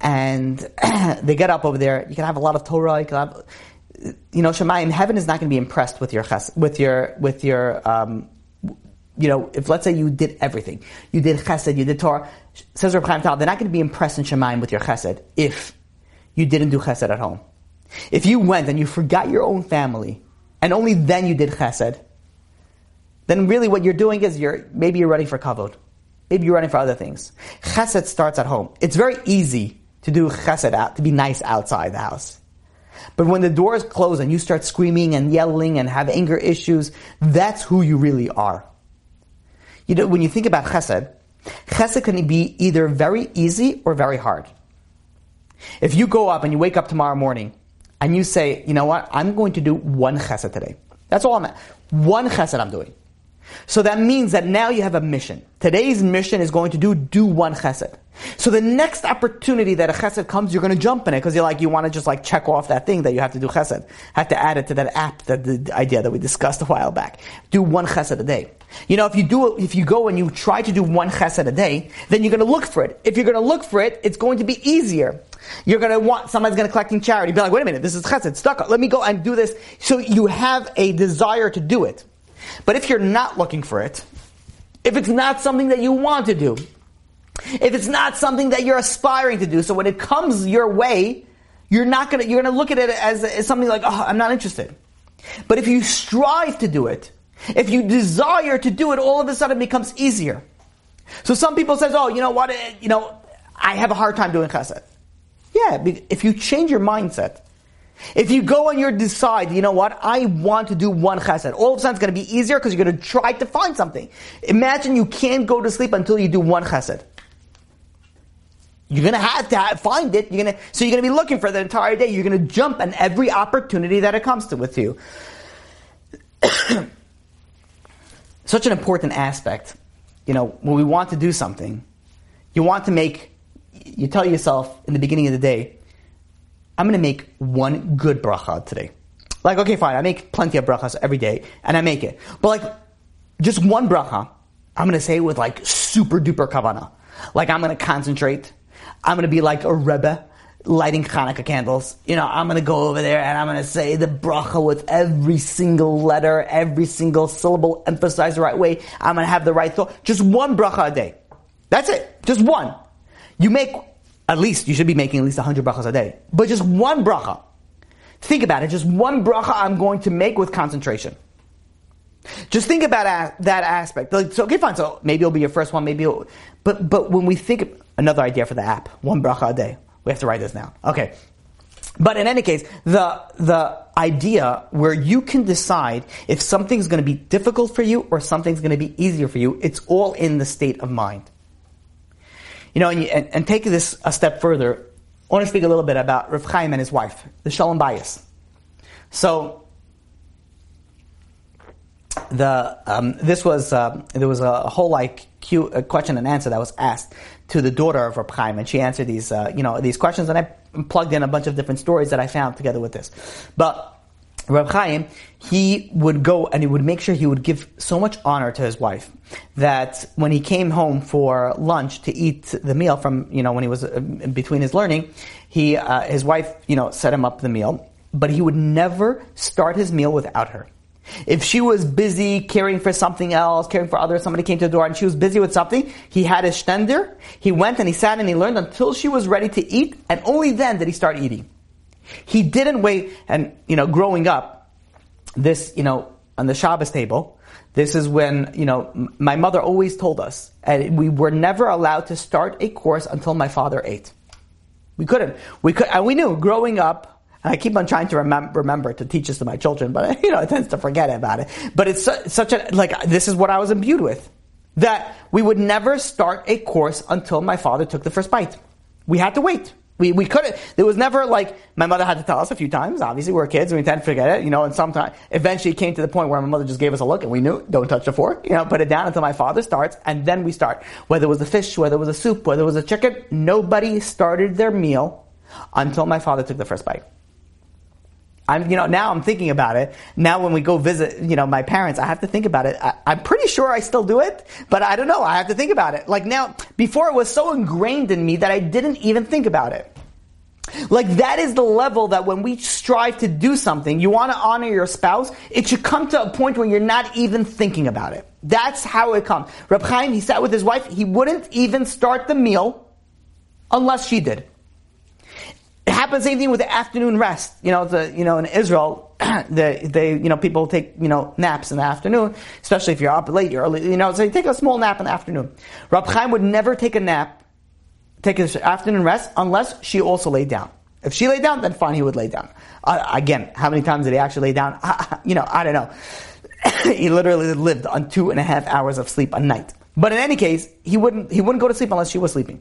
and they get up over there, you can have a lot of Torah, you can have, you know, Shemayim, heaven is not going to be impressed with your chesed, with your, with your, um, you know, if let's say you did everything, you did chesed, you did Torah, says Reb Chaim Vital, they're not going to be impressed in Shemaim with your chesed if you didn't do chesed at home. If you went and you forgot your own family, and only then you did chesed, then really what you're doing is you're, maybe you're running for kavod. Maybe you're running for other things. Chesed starts at home. It's very easy to do chesed out, to be nice outside the house. But when the doors close and you start screaming and yelling and have anger issues, that's who you really are. You know, when you think about chesed, chesed can be either very easy or very hard. If you go up and you wake up tomorrow morning and you say, you know what, I'm going to do one chesed today. That's all I'm at. One chesed I'm doing. So that means that now you have a mission. Today's mission is going to do do one chesed. So the next opportunity that a chesed comes, you're going to jump in it because you're like you want to just like check off that thing that you have to do chesed. Have to add it to that app, that the idea that we discussed a while back. Do one chesed a day. You know, if you do, if you go and you try to do one chesed a day, then you're going to look for it. If you're going to look for it, it's going to be easier. You're going to want somebody's going to collect in charity. Be like, wait a minute, this is chesed stuck. Let me go and do this. So you have a desire to do it. But if you're not looking for it, if it's not something that you want to do, if it's not something that you're aspiring to do, so when it comes your way, you're not gonna you're gonna look at it as, as something like, oh, I'm not interested. But if you strive to do it, if you desire to do it, all of a sudden it becomes easier. So some people says, oh, you know what, eh, you know, I have a hard time doing chesed. Yeah, if you change your mindset, if you go and you decide, you know what, I want to do one chesed, all of a sudden it's going to be easier because you're going to try to find something. Imagine you can't go to sleep until you do one chesed. You're going to have to have, find it. You're going to, so you're going to be looking for the entire day. You're going to jump on every opportunity that it comes to with you. Such an important aspect. You know, when we want to do something, you want to make, you tell yourself in the beginning of the day, I'm going to make one good bracha today. Like, okay, fine, I make plenty of brachas every day, and I make it. But like, just one bracha, I'm going to say with like super duper kavana. Like, I'm going to concentrate. I'm going to be like a rebbe lighting Hanukkah candles. You know, I'm going to go over there and I'm going to say the bracha with every single letter, every single syllable emphasized the right way. I'm going to have the right thought. Just one bracha a day. That's it. Just one. You make at least, you should be making at least 100 brachas a day. But just one bracha. Think about it. Just one bracha I'm going to make with concentration. Just think about that aspect. Like, so, okay, fine. So maybe it'll be your first one. Maybe, it'll, but but when we think another idea for the app, one bracha a day. We have to write this down. Okay. But in any case, the, the idea where you can decide if something's going to be difficult for you or something's going to be easier for you, it's all in the state of mind. You know, and, and, and take this a step further. I want to speak a little bit about Rav Chaim and his wife, the Shalom Bayis. So, the um, this was uh, there was a whole like question and answer that was asked to the daughter of Reb Chaim, and she answered these uh, you know these questions, and I plugged in a bunch of different stories that I found together with this. But Reb Chaim, he would go and he would make sure he would give so much honor to his wife that when he came home for lunch to eat the meal from you know when he was uh, between his learning, he uh, his wife you know set him up the meal, but he would never start his meal without her. If she was busy caring for something else, caring for others, somebody came to the door and she was busy with something, he had his shtender, he went and he sat and he learned until she was ready to eat, and only then did he start eating. He didn't wait, and, you know, growing up, this, you know, on the Shabbos table, this is when, you know, my mother always told us, and we were never allowed to start a course until my father ate. We couldn't. We could, and we knew growing up, and I keep on trying to remember, remember to teach this to my children, but you know, it tends to forget about it. But it's such a, like, this is what I was imbued with. That we would never start a course until my father took the first bite. We had to wait. We, we couldn't, there was never like, my mother had to tell us a few times, obviously we are kids and we tend to forget it, you know, and sometimes, eventually it came to the point where my mother just gave us a look and we knew, don't touch the fork, you know, put it down until my father starts, and then we start. Whether it was a fish, whether it was a soup, whether it was a chicken, nobody started their meal until my father took the first bite. I'm, you know, now I'm thinking about it. Now when we go visit, you know, my parents, I have to think about it. I, am pretty sure I still do it, but I don't know. I have to think about it. Like now, before it was so ingrained in me that I didn't even think about it. Like that is the level that when we strive to do something, you want to honor your spouse, it should come to a point where you're not even thinking about it. That's how it comes. Reb Chaim, he sat with his wife, he wouldn't even start the meal unless she did. It happens the same thing with the afternoon rest. You know, the, you know, in Israel, they, they, you know, people take, you know, naps in the afternoon, especially if you're up late, you're early, you know, so you take a small nap in the afternoon. Rab Chaim would never take a nap, take an afternoon rest, unless she also laid down. If she laid down, then fine, he would lay down. Uh, again, how many times did he actually lay down? you know, I don't know. he literally lived on two and a half hours of sleep a night. But in any case, he wouldn't, he wouldn't go to sleep unless she was sleeping.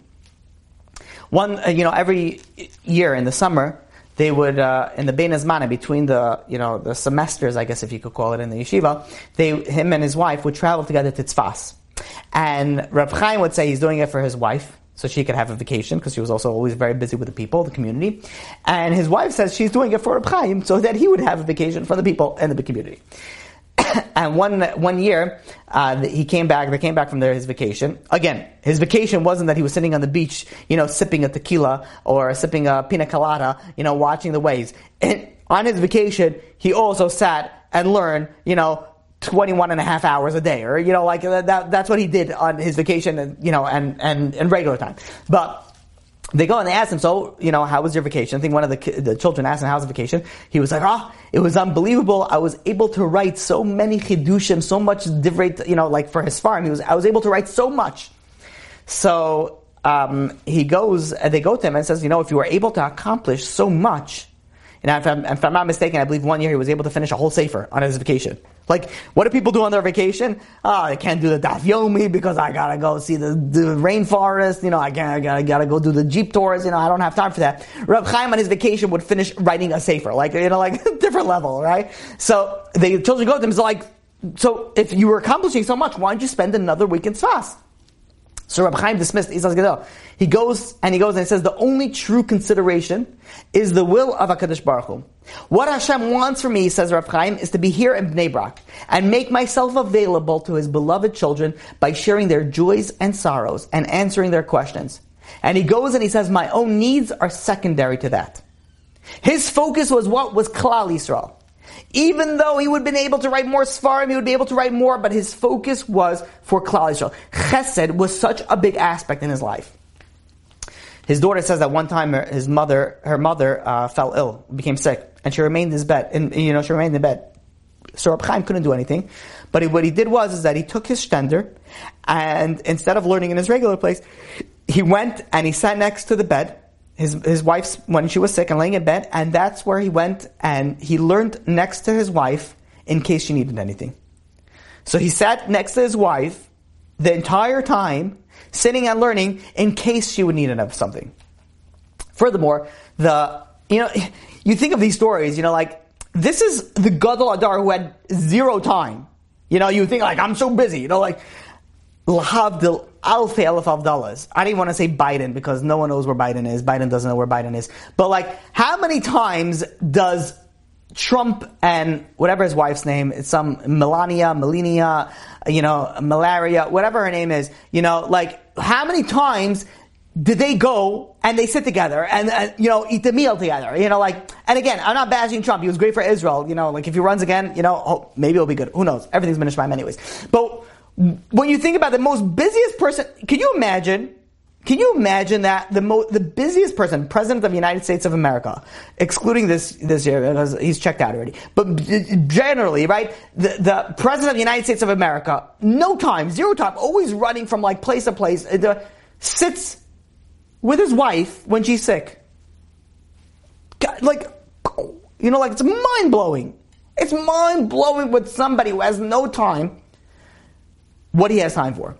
One, uh, you know, every year in the summer, they would uh, in the Bein Hazmanim between the you know the semesters, I guess if you could call it in the yeshiva, they him and his wife would travel together to Tzfas, and Rav Chaim would say he's doing it for his wife. So she could have a vacation because she was also always very busy with the people, the community. And his wife says she's doing it for Rav Chaim so that he would have a vacation for the people and the community. and one one year, uh, he came back. They came back from their his vacation. Again, his vacation wasn't that he was sitting on the beach, you know, sipping a tequila or sipping a pina colada, you know, watching the waves. And on his vacation, he also sat and learned, you know, 21 and a half hours a day, or you know, like that, that's what he did on his vacation, and you know, and and and regular time. But they go and they ask him, so, you know, how was your vacation? I think one of the, the children asked him, how's the vacation? He was like, oh, it was unbelievable. I was able to write so many chidushim, so much different, you know, like for his farm. He was, I was able to write so much. So, um, he goes, and they go to him and says, you know, if you were able to accomplish so much, and if I'm, if I'm, not mistaken, I believe one year he was able to finish a whole sefer on his vacation. Like, what do people do on their vacation? Oh, I can't do the Daf Yomi because I gotta go see the, the rainforest. You know, I, can't, I gotta, gotta go do the Jeep tours. You know, I don't have time for that. Reb Chaim on his vacation would finish writing a sefer. Like, you know, like, different level, right? So, the children go to him, it's like, so if you were accomplishing so much, why don't you spend another week in Tzfas? So Rabbi Chaim dismissed Isas Gadol. He goes and he goes and he says the only true consideration is the will of Hakadosh Baruch Hu. What Hashem wants from me, says Rabbi Chaim, is to be here in Bnei Brak and make myself available to His beloved children by sharing their joys and sorrows and answering their questions. And he goes and he says, my own needs are secondary to that. His focus was what was Klal Yisrael. Even though he would have been able to write more Sfarim, he would be able to write more, but his focus was for Klal Yisrael. Chesed was such a big aspect in his life. His daughter says that one time his mother, her mother, uh, fell ill, became sick, and she remained in his bed. And you know, she remained in bed. So Reb Chaim couldn't do anything, but he, what he did was is that he took his shtender, and instead of learning in his regular place, he went and he sat next to the bed, his his wife's when she was sick and laying in bed, and that's where he went and he learned next to his wife in case she needed anything. So he sat next to his wife the entire time, sitting and learning in case she would need something. Furthermore, the you know you think of these stories, you know, like this is the Gadol Hador who had zero time. You know, you think like I'm so busy, you know, like Lahavdil Alfi Elef Avdalas. I didn't want to say Biden because no one knows where Biden is. Biden doesn't know where Biden is. But like, how many times does Trump and whatever his wife's name, it's some Melania, Melania, you know, malaria, whatever her name is, you know, like, how many times did they go and they sit together and, and, you know eat the meal together? You know, like and again, I'm not bashing Trump. He was great for Israel. You know, like if he runs again, you know, oh, maybe it'll be good. Who knows? Everything's been Ishmael anyways. But when you think about the most busiest person, can you imagine? Can you imagine that the mo- the busiest person, president of the United States of America, excluding this this year because he's checked out already, but generally, right, the, the president of the United States of America, no time, zero time, always running from like place to place, uh, sits with his wife when she's sick. Like, you know, like it's mind blowing. It's mind blowing with somebody who has no time what he has time for.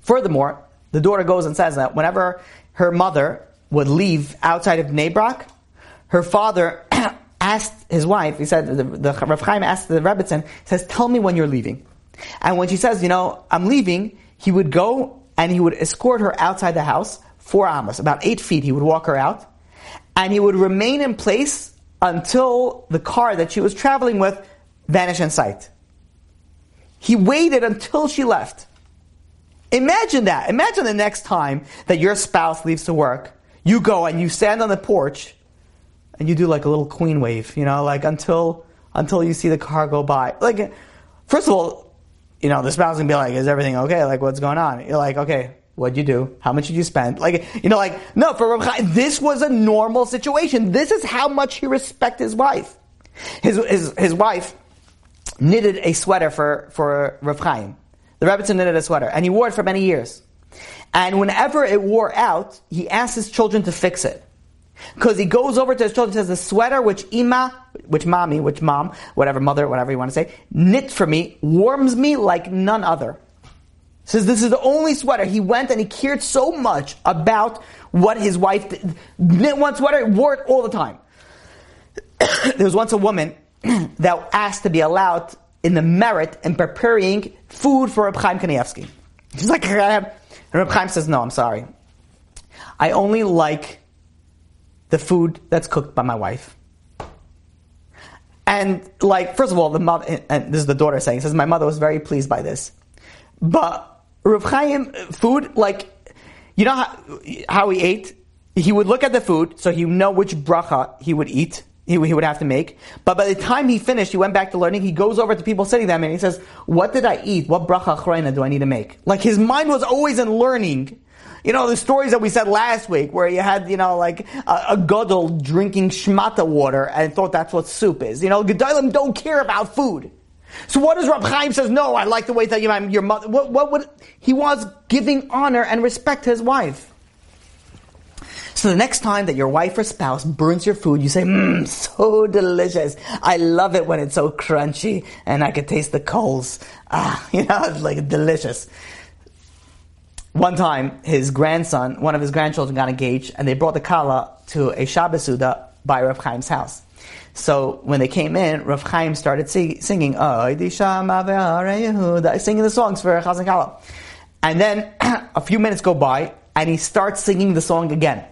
Furthermore, the daughter goes and says that whenever her mother would leave outside of Bnei her father asked his wife, he said, the, the Rav Chaim asked the Rebbitzin, says, tell me when you're leaving. And when she says, you know, I'm leaving, he would go and he would escort her outside the house, four amos, about eight feet, he would walk her out, and he would remain in place until the car that she was traveling with vanished in sight. He waited until she left. Imagine that. Imagine the next time that your spouse leaves to work, you go and you stand on the porch and you do like a little queen wave, you know, like until until you see the car go by. Like first of all, you know, the spouse can be like, Is everything okay? Like what's going on? You're like, Okay, what'd you do? How much did you spend? Like, you know, like, no, for Reb this was a normal situation. This is how much he respected his wife. His, his, his wife knitted a sweater for, for Rav Chaim. The Rebbetzin knitted a sweater, and he wore it for many years. And whenever it wore out, he asked his children to fix it. Because he goes over to his children and says, the sweater which Ima, which mommy, which mom, whatever mother, whatever you want to say, knit for me, warms me like none other. Says this is the only sweater. He went and he cared so much about what his wife did. knit one sweater, wore it all the time. there was once a woman that asked to be allowed in the merit in preparing food for Reb Chaim Kanievsky. He's like, and Reb Chaim says, no, I'm sorry. I only like the food that's cooked by my wife. And like, first of all, the mother, and this is the daughter saying, says, my mother was very pleased by this. But Reb Chaim, uh, food, like, you know how, how he ate? He would look at the food, so he would know which bracha he would eat he, he would have to make. But by the time he finished, he went back to learning. He goes over to people sitting there and he says, "What did I eat? What bracha achrona do I need to make?" Like his mind was always in learning. You know the stories that we said last week, where you had you know like a, a gadol drinking shmata water and thought that's what soup is. You know, gedolim don't care about food. So what does Rab Chaim says? No, I like the way that you, your mother. What, what would he was giving honor and respect to his wife. So the next time that your wife or spouse burns your food, you say, mmm, so delicious. I love it when it's so crunchy and I can taste the coals. Ah, you know, it's like delicious. One time, his grandson, one of his grandchildren got engaged and they brought the kala to a Shabbos Suda by Rav Chaim's house. So when they came in, Rav Chaim started sing, singing, singing the songs for Chazan Kala. And then a few minutes go by and he starts singing the song again.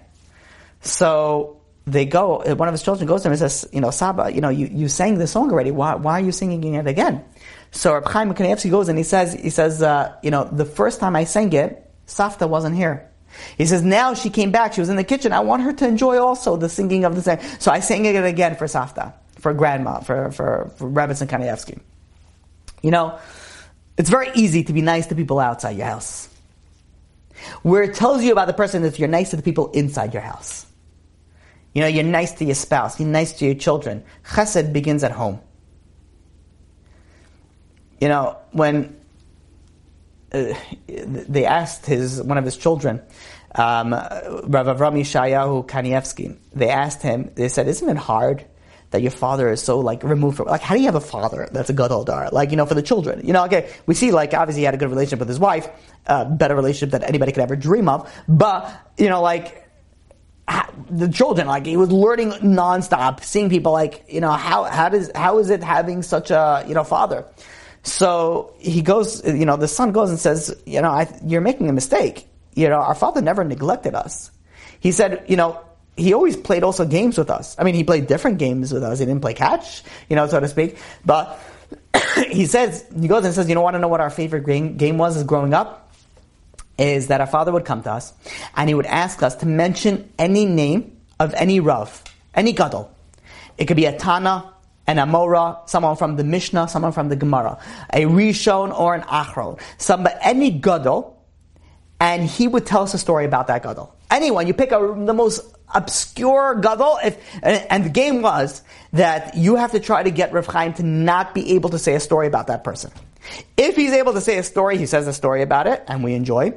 So they go, one of his children goes to him and says, you know, Saba, you know, you, you sang the song already. Why, why are you singing it again? So Reb Chaim Kanievsky goes and he says, he says, uh, you know, the first time I sang it, Safta wasn't here. He says, now she came back, she was in the kitchen, I want her to enjoy also the singing of the song. So I sang it again for Safta, for grandma, for, for, for Rebbetzin Kanievsky. You know, it's very easy to be nice to people outside your house. Where it tells you about the person that you're nice to the people inside your house. You know, you're nice to your spouse, you're nice to your children. Chesed begins at home. You know, when uh, they asked his one of his children, um, Rav Avram Yeshayahu Kanievsky, they asked him, they said, isn't it hard that your father is so like removed from like how do you have a father that's a gadol hador like you know for the children you know okay we see like obviously he had a good relationship with his wife uh, better relationship than anybody could ever dream of but you know like the children like he was learning nonstop seeing people like you know how how does how is it having such a you know father so he goes you know the son goes and says you know I, you're making a mistake you know our father never neglected us he said you know he always played also games with us. I mean, he played different games with us. He didn't play catch, you know, so to speak. But he says, he goes and says, you know, want to know what our favorite game, game was as growing up? Is that our father would come to us and he would ask us to mention any name of any Rav, any Gadol. It could be a Tana, an Amora, someone from the Mishnah, someone from the Gemara, a Rishon or an Achron, some, any Gadol, and he would tell us a story about that Gadol. Anyone, you pick a, the most obscure gadol. If, and, and, the game was that you have to try to get Rav Chaim to not be able to say a story about that person. If he's able to say a story, he says a story about it, and we enjoy.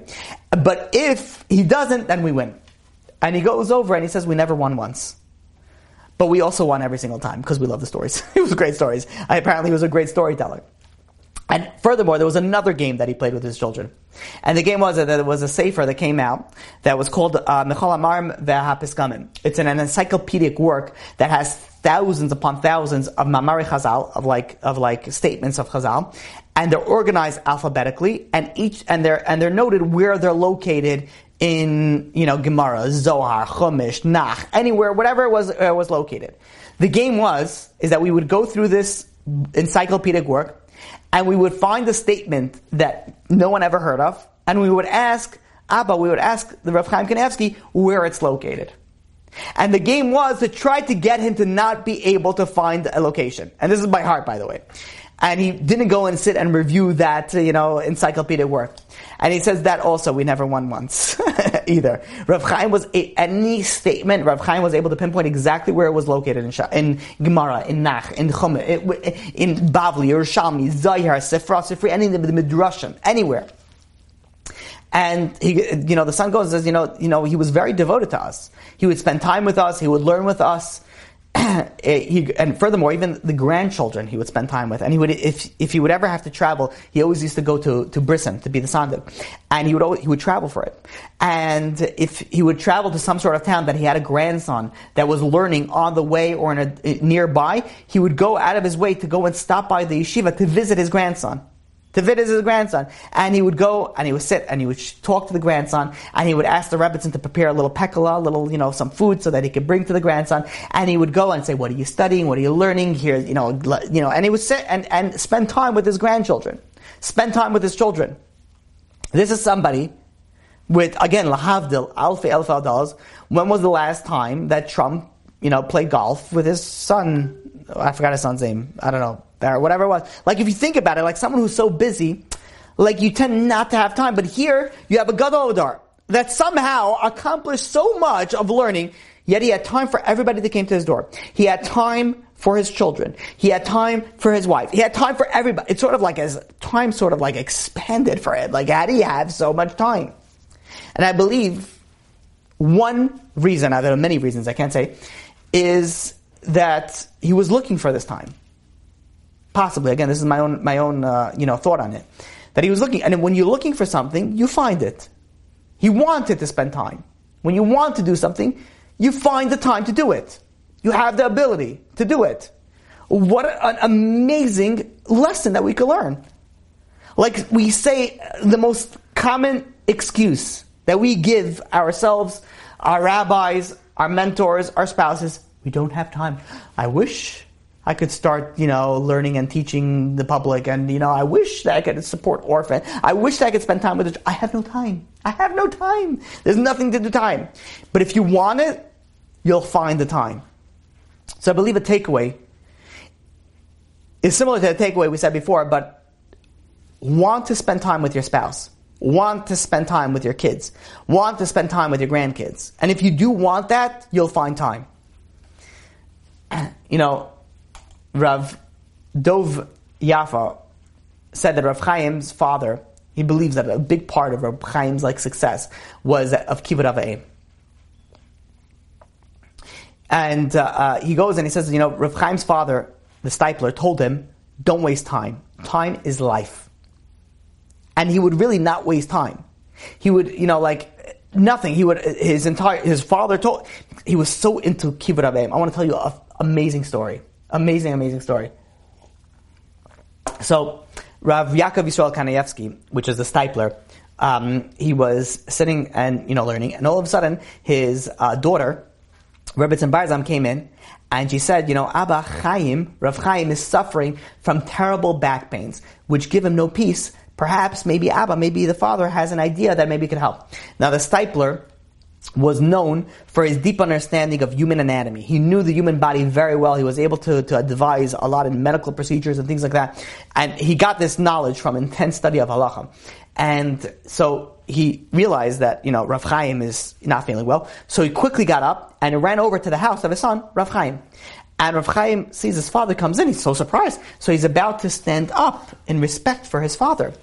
But if he doesn't, then we win. And he goes over and he says, "We never won once." But we also won every single time because we love the stories. it was great stories. I, apparently, he was a great storyteller. And furthermore, there was another game that he played with his children. And the game was that there was a sefer that came out that was called uh, Mechol Amarim Ve'apiskamim. It's an, an encyclopedic work that has thousands upon thousands of Mamari Chazal, of like, of like statements of Chazal. And they're organized alphabetically, and each, and they're, and they're noted where they're located in, you know, Gemara, Zohar, Chumash, Nach, anywhere, whatever it was, uh, was located. The game was, is that we would go through this encyclopedic work, and we would find a statement that no one ever heard of, and we would ask Abba, we would ask the Rav Chaim Kanievsky where it's located. And the game was to try to get him to not be able to find a location. And this is by heart, by the way. And he didn't go and sit and review that, uh, you know, encyclopedic work. And he says that also we never won once either. Rav Chaim was a, any statement. Rav Chaim was able to pinpoint exactly where it was located in, in Gemara, in Nach, in Chum, in Bavli, Yerushalmi, Zohar, Sefra, Sefri, any of the Midrashim, anywhere. And he, you know, the son goes and says, you know, you know, he was very devoted to us. He would spend time with us. He would learn with us. Eh, he, and furthermore, even the grandchildren he would spend time with. And he would, if, if he would ever have to travel, he always used to go to, to Brisson to be the sandik. And he would always, he would travel for it. And if he would travel to some sort of town that he had a grandson that was learning on the way or in a, eh, nearby, he would go out of his way to go and stop by the yeshiva to visit his grandson to visit his grandson. And he would go and he would sit and he would talk to the grandson and he would ask the Rebbitzin to prepare a little pekala, a little, you know, some food so that he could bring to the grandson. And he would go and say, what are you studying? What are you learning here? You know, you know, and he would sit and, and spend time with his grandchildren. Spend time with his children. This is somebody with, again, lahavdil, alfi alfa dollars. When was the last time that Trump, you know, played golf with his son? Oh, I forgot his son's name. I don't know or whatever it was. Like if you think about it, like someone who's so busy, like you tend not to have time. But here you have a gadol hador that somehow accomplished so much of learning, yet he had time for everybody that came to his door. He had time for his children. He had time for his wife. He had time for everybody. It's sort of like his time sort of like expanded for him. Like how do you have so much time? And I believe one reason, uh, out of many reasons I can't say, is that he was looking for this time. Possibly, again, this is my own my own uh, you know thought on it. That he was looking, and when you're looking for something, you find it. He wanted to spend time. When you want to do something, you find the time to do it. You have the ability to do it. What an amazing lesson that we could learn. Like we say, the most common excuse that we give ourselves, our rabbis, our mentors, our spouses, we don't have time. I wish I could start, you know, learning and teaching the public, and you know, I wish that I could support orphan. I wish that I could spend time with it. I have no time. I have no time. There's nothing to do time. But if you want it, you'll find the time. So I believe a takeaway is similar to the takeaway we said before, but want to spend time with your spouse. Want to spend time with your kids. Want to spend time with your grandkids. And if you do want that, you'll find time. You know, Rav Dov Yafa said that Rav Chaim's father, He believes that a big part of Reb Chaim's like success was of kibbud avayim. And uh, uh, he goes and he says, you know, Reb Chaim's father, the Steipler, told him, don't waste time. Time is life. And he would really not waste time. He would, you know, like nothing. He would, his entire, his father told, he was so into kibbud avayim. I want to tell you an amazing story. Amazing, amazing story. So, Rav Yaakov Yisrael Kanievsky, which is the Steipler, um, he was sitting and, you know, learning, and all of a sudden, his uh, daughter, Rebbetzin Barzam came in and she said, you know, Abba Chaim, Rav Chaim is suffering from terrible back pains, which give him no peace. Perhaps, maybe Abba, maybe the father has an idea that maybe could help. Now the Steipler was known for his deep understanding of human anatomy. He knew the human body very well. He was able to, to devise a lot in medical procedures and things like that. And he got this knowledge from intense study of halacha. And so he realized that, you know, Rav Chaim is not feeling well. So he quickly got up and ran over to the house of his son, Rav Chaim. And Rav Chaim sees his father comes in. He's so surprised. So he's about to stand up in respect for his father.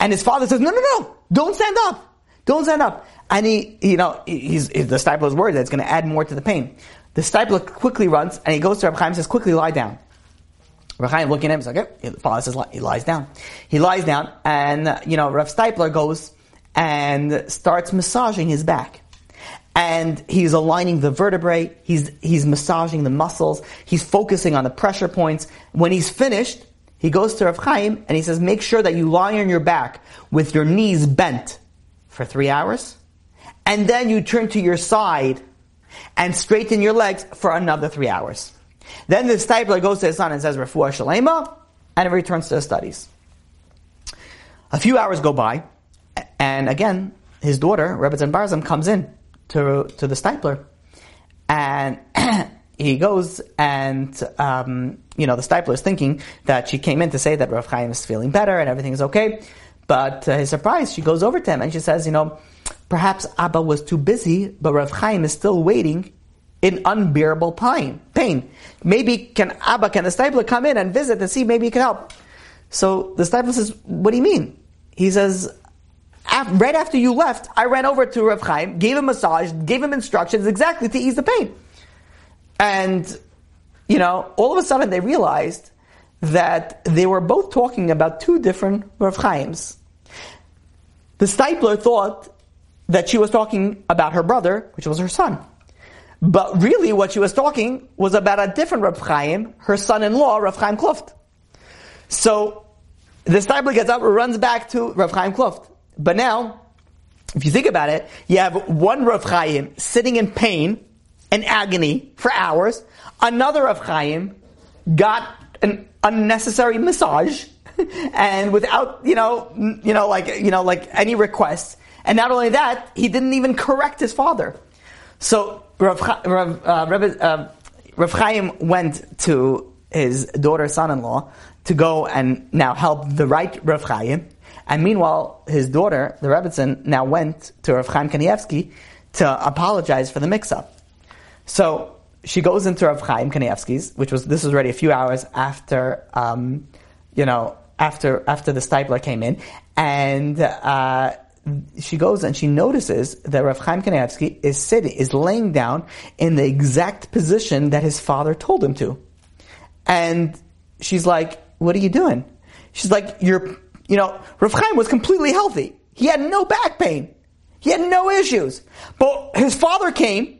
And his father says, no, no, no, don't stand up. Don't stand up. And he, you know, he's, the Steipler's worried that it's going to add more to the pain. The Steipler quickly runs and he goes to Rav Chaim and says, quickly lie down. Rav Chaim looking at him, he's like, okay. The father says, he lies down. He lies down and, you know, Rav Steipler goes and starts massaging his back. And he's aligning the vertebrae, he's, he's massaging the muscles, he's focusing on the pressure points. When he's finished, he goes to Rav Chaim and he says, make sure that you lie on your back with your knees bent for three hours. And then you turn to your side and straighten your legs for another three hours. Then the Steipler goes to his son and says, Refuah Shleimah, and returns to his studies. A few hours go by, and again, his daughter, Rebbe Barzam, comes in to, to the Steipler. And he goes and, um, you know, the Steipler is thinking that she came in to say that Rav Chaim is feeling better and everything is okay. But his surprise, she goes over to him and she says, you know, perhaps Abba was too busy, but Rav Chaim is still waiting in unbearable pain. Pain. Maybe can Abba, can the Steipler come in and visit and see maybe he can help? So the Steipler says, what do you mean? He says, right after you left, I ran over to Rav Chaim, gave him massage, gave him instructions exactly to ease the pain. And, you know, all of a sudden they realized that they were both talking about two different Rav Chaims. The Steipler thought that she was talking about her brother, which was her son. But really what she was talking was about a different Rav Chaim, her son-in-law, Rav Chaim Kluft. So, the Steipler gets up runs back to Rav Chaim Kluft. But now, if you think about it, you have one Rav Chaim sitting in pain and agony for hours. Another Rav Chaim got an unnecessary massage and without, you know, you know, like, you know, like any requests. And not only that, he didn't even correct his father. So Rav, Rav, uh, Rav, uh, Rav Chaim went to his daughter's son-in-law to go and now help the right Rav Chaim. And meanwhile, his daughter, the Rebbitzin, now went to Rav Chaim Kanievsky to apologize for the mix-up. So she goes into Rav Chaim Kanievsky's, which was this was already a few hours after, um, you know, after after the Steipler came in, and uh, she goes and she notices that Rav Chaim Kanievsky is sitting, is laying down in the exact position that his father told him to, and she's like, "What are you doing?" She's like, "You're." You know, Rav Chaim was completely healthy. He had no back pain. He had no issues. But his father came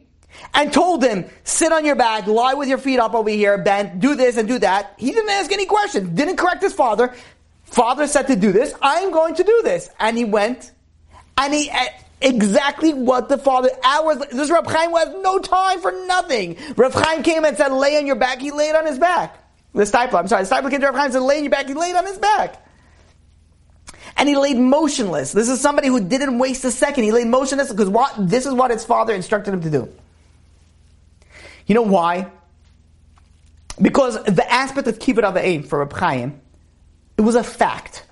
and told him, sit on your back, lie with your feet up over here, bend, do this and do that. He didn't ask any questions, didn't correct his father. Father said to do this, I'm going to do this. And he went, and he, eh, exactly what the father, hours, this Rav Chaim has no time for nothing. Rav Chaim came and said, lay on your back, he laid on his back. The Steipler, I'm sorry, the Steipler came to Rav Chaim and said, lay on your back, he laid on his back and he laid motionless. This is somebody who didn't waste a second. He laid motionless because what, this is what his father instructed him to do. You know why? Because the aspect of kibbud avayim for Reb Chaim, it was a fact.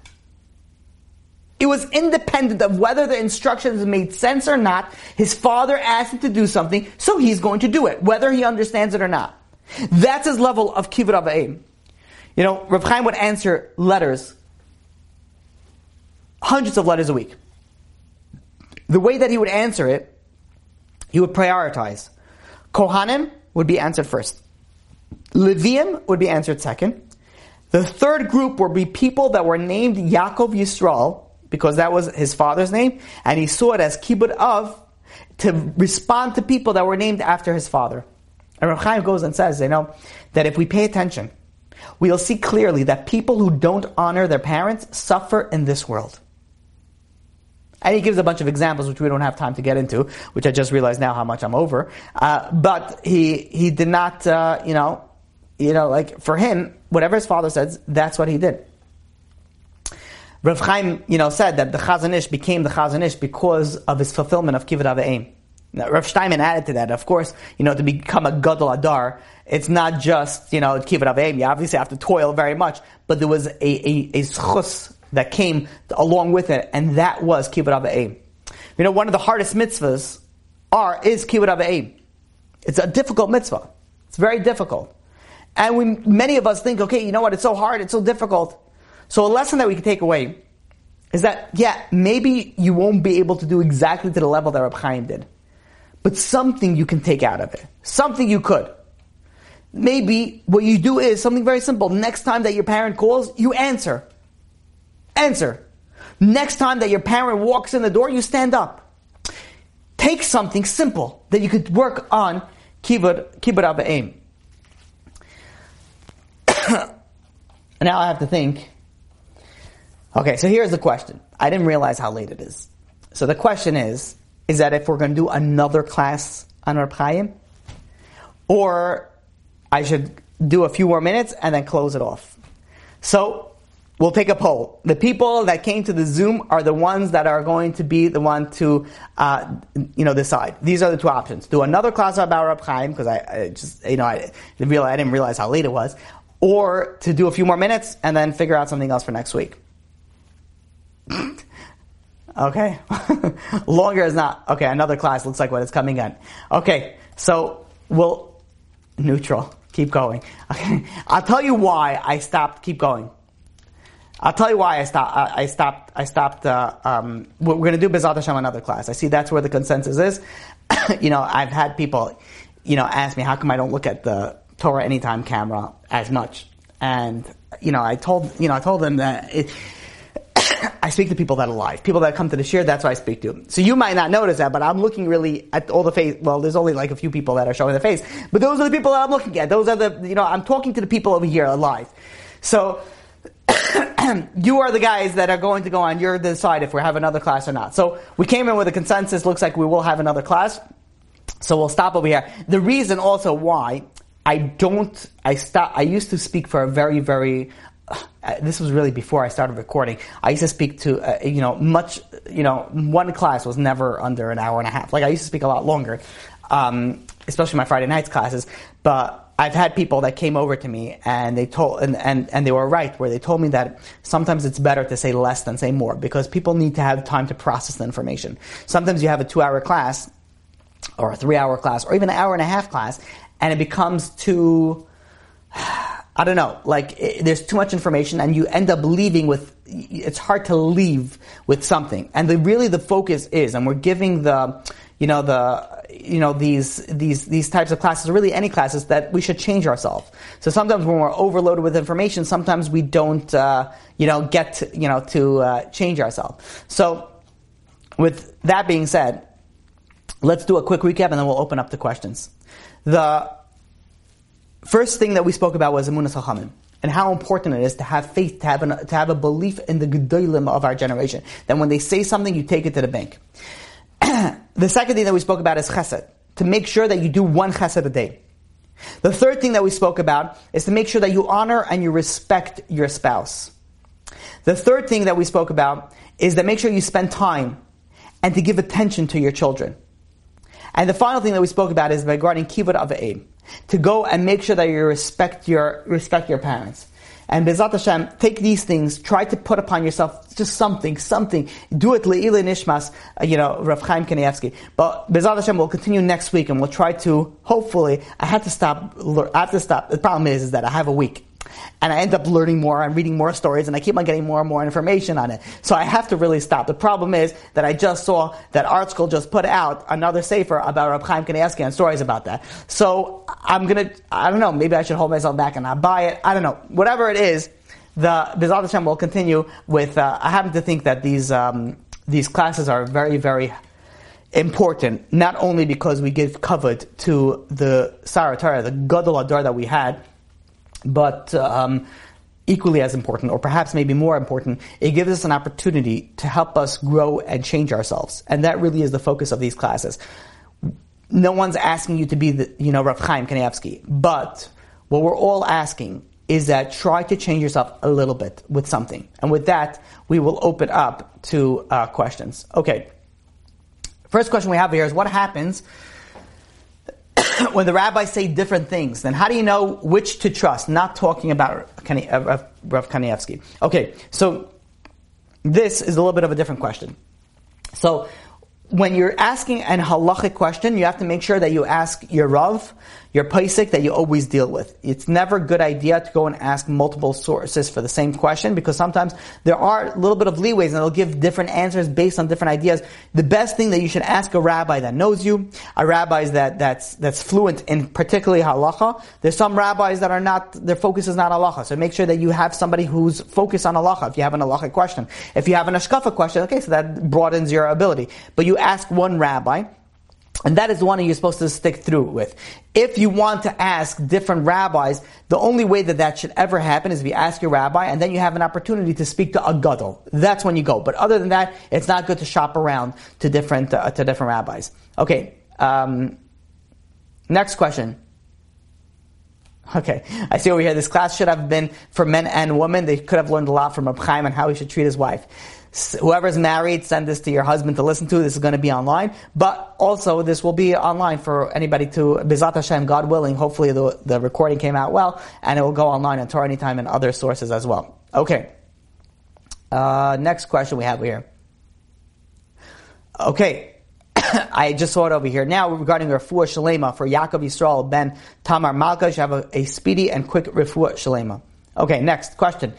It was independent of whether the instructions made sense or not. His father asked him to do something, so he's going to do it, whether he understands it or not. That's his level of kibbud avayim. You know, Reb Chaim would answer letters hundreds of letters a week. The way that he would answer it, he would prioritize. Kohanim would be answered first. Leviim would be answered second. The third group would be people that were named Yaakov Yisrael, because that was his father's name, and he saw it as kibbud av to respond to people that were named after his father. And Rav Chaim goes and says, you know, that if we pay attention, we'll see clearly that people who don't honor their parents suffer in this world. And he gives a bunch of examples, which we don't have time to get into, which I just realized now how much I'm over. Uh, but he he did not, uh, you know, you know, like for him, whatever his father says, that's what he did. Rav Chaim, you know, said that the Chazon Ish became the Chazon Ish because of his fulfillment of Avayim. Now, Rav Steinman added to that, of course, you know, to become a Gadol Hador, it's not just, you know, Kibbud Av Va'em. You obviously have to toil very much, but there was a, a, a zchus that came along with it, and that was Kibbud Av Va'em. You know, one of the hardest mitzvahs are, is Kibbud Av Va'em. It's a difficult mitzvah. It's very difficult. And we, many of us think, okay, you know what, it's so hard, it's so difficult. So a lesson that we can take away is that, yeah, maybe you won't be able to do exactly to the level that Reb Chaim did. But something you can take out of it. Something you could. Maybe what you do is something very simple. Next time that your parent calls, you answer. Answer. Next time that your parent walks in the door, you stand up. Take something simple that you could work on kibbut, kibbut aim. now I have to think. Okay, so here's the question. I didn't realize how late it is. So the question is, is that if we're going to do another class on Reb Chaim, or I should do a few more minutes and then close it off. So we'll take a poll. The people that came to the Zoom are the ones that are going to be the one to, uh, you know, decide. These are the two options: do another class about Reb Chaim because I, I, just, you know, I I didn't realize how late it was, or to do a few more minutes and then figure out something else for next week. Okay, longer is not okay. Another class looks like what it's coming in. Okay, so we'll neutral. Keep going. Okay, I'll tell you why I stopped. Keep going. I'll tell you why I stopped. I stopped. I stopped. Uh, um, we're going to do B'ezrat Hashem another class. I see that's where the consensus is. you know, I've had people, you know, ask me how come I don't look at the Torah Anytime camera as much, and you know, I told you know I told them that. It, I speak to people that are alive, people that come to the shiur. That's what I speak to. So you might not notice that, but I'm looking really at all the face. Well, there's only like a few people that are showing the face, but those are the people that I'm looking at. Those are the you know I'm talking to the people over here alive. So you are the guys that are going to go on. You're the decide if we have another class or not. So we came in with a consensus. Looks like we will have another class. So we'll stop over here. The reason also why I don't, I stop, I used to speak for a very, very this was really before I started recording. I used to speak to, uh, you know, much, you know, one class was never under an hour and a half. Like I used to speak a lot longer, um, especially my Friday nights classes. But I've had people that came over to me and they told, and, and, and they were right, where they told me that sometimes it's better to say less than say more because people need to have time to process the information. Sometimes you have a two hour class or a three hour class or even an hour and a half class and it becomes too, I don't know, like it, there's too much information and you end up leaving with, it's hard to leave with something. And the, really the focus is, and we're giving the, you know, the, you know, these, these, these types of classes, or really any classes, that we should change ourselves. So sometimes when we're overloaded with information, sometimes we don't, uh, you know, get, to, you know, to uh, change ourselves. So with that being said, let's do a quick recap and then we'll open up the questions. The first thing that we spoke about was Emunas Chachamim and how important it is to have faith, to have, an, to have a belief in the Gedolim of our generation. That when they say something, you take it to the bank. the second thing that we spoke about is Chesed, to make sure that you do one Chesed a day. The third thing that we spoke about is to make sure that you honor and you respect your spouse. The third thing that we spoke about is that make sure you spend time and to give attention to your children. And the final thing that we spoke about is regarding kibbud av va'em to go and make sure that you respect your respect your parents. And B'ezrat Hashem, take these things, try to put upon yourself just something, something. Do it l'iluy nishmas, uh, you know, Rav Chaim Kanievsky. But B'ezrat Hashem will continue next week and we'll try to, hopefully, I had to stop, I have to stop. The problem is, is that I have a week. And I end up learning more and reading more stories, and I keep on getting more and more information on it. So I have to really stop. The problem is that I just saw that ArtScroll just put out another sefer about Rab Chaim Kanievsky and stories about that. So I'm gonna, I don't know, maybe I should hold myself back and not buy it. I don't know. Whatever it is, the B'ezrat Hashem will continue with. Uh, I happen to think that these um, these classes are very, very important. Not only because we give kavod to the Sar HaTorah, the Gadol Hador that we had but um, equally as important, or perhaps maybe more important, it gives us an opportunity to help us grow and change ourselves. And that really is the focus of these classes. No one's asking you to be the, you know, Rav Chaim Kanievsky, but what we're all asking is that try to change yourself a little bit with something. And with that, we will open up to uh, questions. Okay. First question we have here is what happens when the rabbis say different things, then how do you know which to trust? Not talking about uh, Rav Kanievsky. Okay, so this is a little bit of a different question. So when you're asking an halachic question, you have to make sure that you ask your Rav, your posek that you always deal with. It's never a good idea to go and ask multiple sources for the same question because sometimes there are a little bit of leeways and they'll give different answers based on different ideas. The best thing that you should ask a rabbi that knows you, a rabbi that, that's, that's fluent in particularly halacha. There's some rabbis that are not, their focus is not halacha. So make sure that you have somebody who's focused on halacha if you have an halacha question. If you have an hashkafa question, okay, so that broadens your ability. But you ask one rabbi, and that is the one you're supposed to stick through with. If you want to ask different rabbis, the only way that that should ever happen is if you ask your rabbi and then you have an opportunity to speak to a gadol. That's when you go. But other than that, it's not good to shop around to different, uh, to different rabbis. Okay. Um, next question. Okay, I see over here. This class should have been for men and women. They could have learned a lot from Reb Chaim and how he should treat his wife whoever's married, send this to your husband to listen to. This is going to be online, but also this will be online for anybody to B'ezrat Hashem, God willing. Hopefully the, the recording came out well, and it will go online on Torah Anytime and other sources as well. Okay. Uh, next question we have here. Okay. I just saw it over here. Now regarding Refuah Shleimah for Yaakov Yisrael ben Tamar Malka, you have a, a speedy and quick Refuah Shleimah. Okay, next question.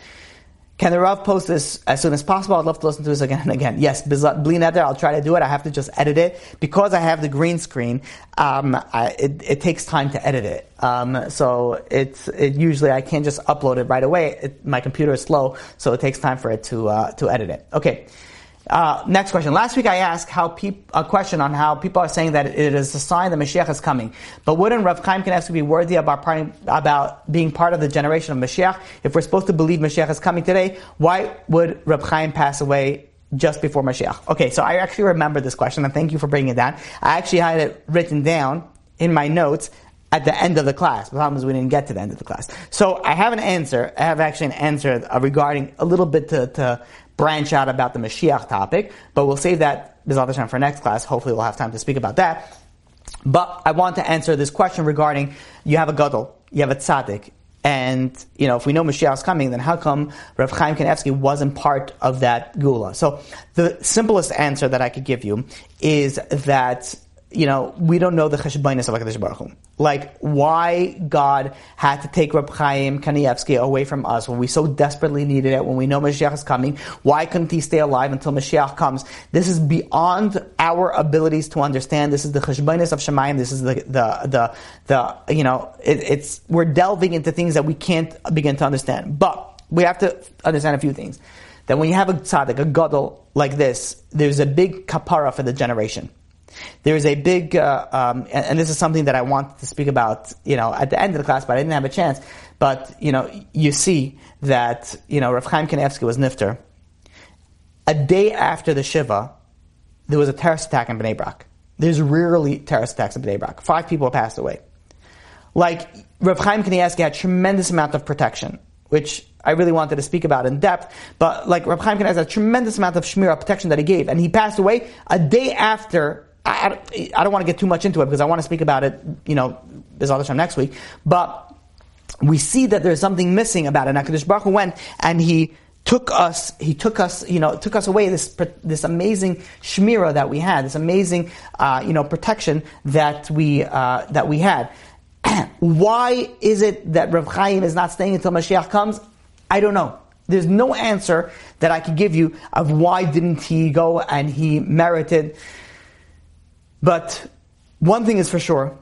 Can the Rav post this as soon as possible? I'd love to listen to this again and again. Yes, Bli I'll try to do it. I have to just edit it. Because I have the green screen, um, I, it, it, takes time to edit it. Um, so it's, it usually, I can't just upload it right away. It, my computer is slow, so it takes time for it to, uh, to edit it. Okay. Uh, next question. Last week I asked how peop- a question on how people are saying that it is a sign that Mashiach is coming. But wouldn't Rav Chaim Kanievsky be worthy about, part- about being part of the generation of Mashiach? If we're supposed to believe Mashiach is coming today, why would Rav Chaim pass away just before Mashiach? Okay, so I actually remember this question, and thank you for bringing it down. I actually had it written down in my notes at the end of the class. The problem is we didn't get to the end of the class. So I have an answer. I have actually an answer regarding a little bit to, to branch out about the Mashiach topic, but we'll save that B'ezrat Hashem for next class. Hopefully we'll have time to speak about that. But I want to answer this question regarding you have a gadol, you have a tzaddik, and you know if we know Mashiach is coming, then how come Rav Chaim Kanievsky wasn't part of that geula? So the simplest answer that I could give you is that you know, we don't know the cheshbonos of HaKadosh Baruch Hu. Like, why God had to take Reb Chaim Kanievsky away from us when we so desperately needed it, when we know Mashiach is coming. Why couldn't he stay alive until Mashiach comes? This is beyond our abilities to understand. This is the cheshbonos of Shemayim. This is the, the, the, the you know, it, it's, we're delving into things that we can't begin to understand. But we have to understand a few things. That when you have a tzaddik, a gadol like this, there's a big kapara for the generation. There's a big, uh, um, and, and, this is something that I wanted to speak about, you know, at the end of the class, but I didn't have a chance. But, you know, you see that, you know, Rav Chaim Kanievsky was nifter. A day after the Shiva, there was a terrorist attack in Bnei Brak. There's rarely terrorist attacks in Bnei Brak. Five people passed away. Like, Rav Chaim Kanievsky had tremendous amount of protection, which I really wanted to speak about in depth. But like Rav Chaim Kanievsky has a tremendous amount of shmira protection that he gave, and he passed away a day after I, I, don't want to get too much into it because I want to speak about it, you know, this other time next week. But we see that there's something missing about it. And HaKadosh Baruch Hu went and he took us, he took us, you know, took us away this, this amazing shmira that we had, this amazing, uh, you know, protection that we, uh, that we had. Why is it that Rav Chaim is not staying until Mashiach comes? I don't know. There's no answer that I could give you of why didn't he go and he merited. But one thing is for sure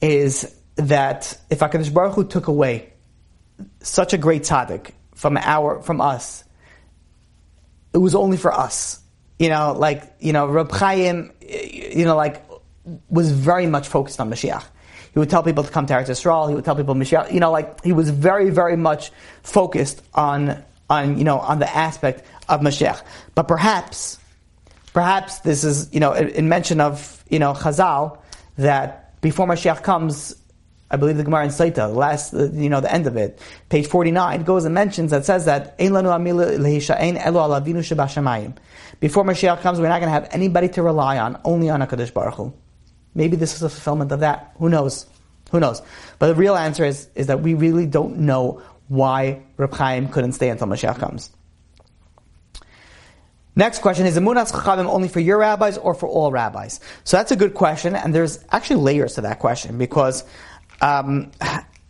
is that if HaKadosh Baruch Hu took away such a great tzaddik from our, from us, it was only for us. You know, like, you know, Reb Chaim, you know, like, was very much focused on Mashiach. He would tell people to come to Eretz Yisrael. He would tell people Mashiach. You know, like he was very, very much focused on on you know on the aspect of Mashiach. But perhaps, perhaps this is you know in mention of you know Chazal that before Mashiach comes, I believe the Gemara in Sotah, last you know the end of it, page forty nine goes and mentions that says that Before Mashiach comes, we're not going to have anybody to rely on, only on Hakadosh Baruch Hu. Maybe this is a fulfillment of that. Who knows? Who knows? But the real answer is, is that we really don't know why Reb Chaim couldn't stay until Mashiach comes. Next question is Emunas Chachamim only for your rabbis or for all rabbis? So that's a good question, and there's actually layers to that question because, um,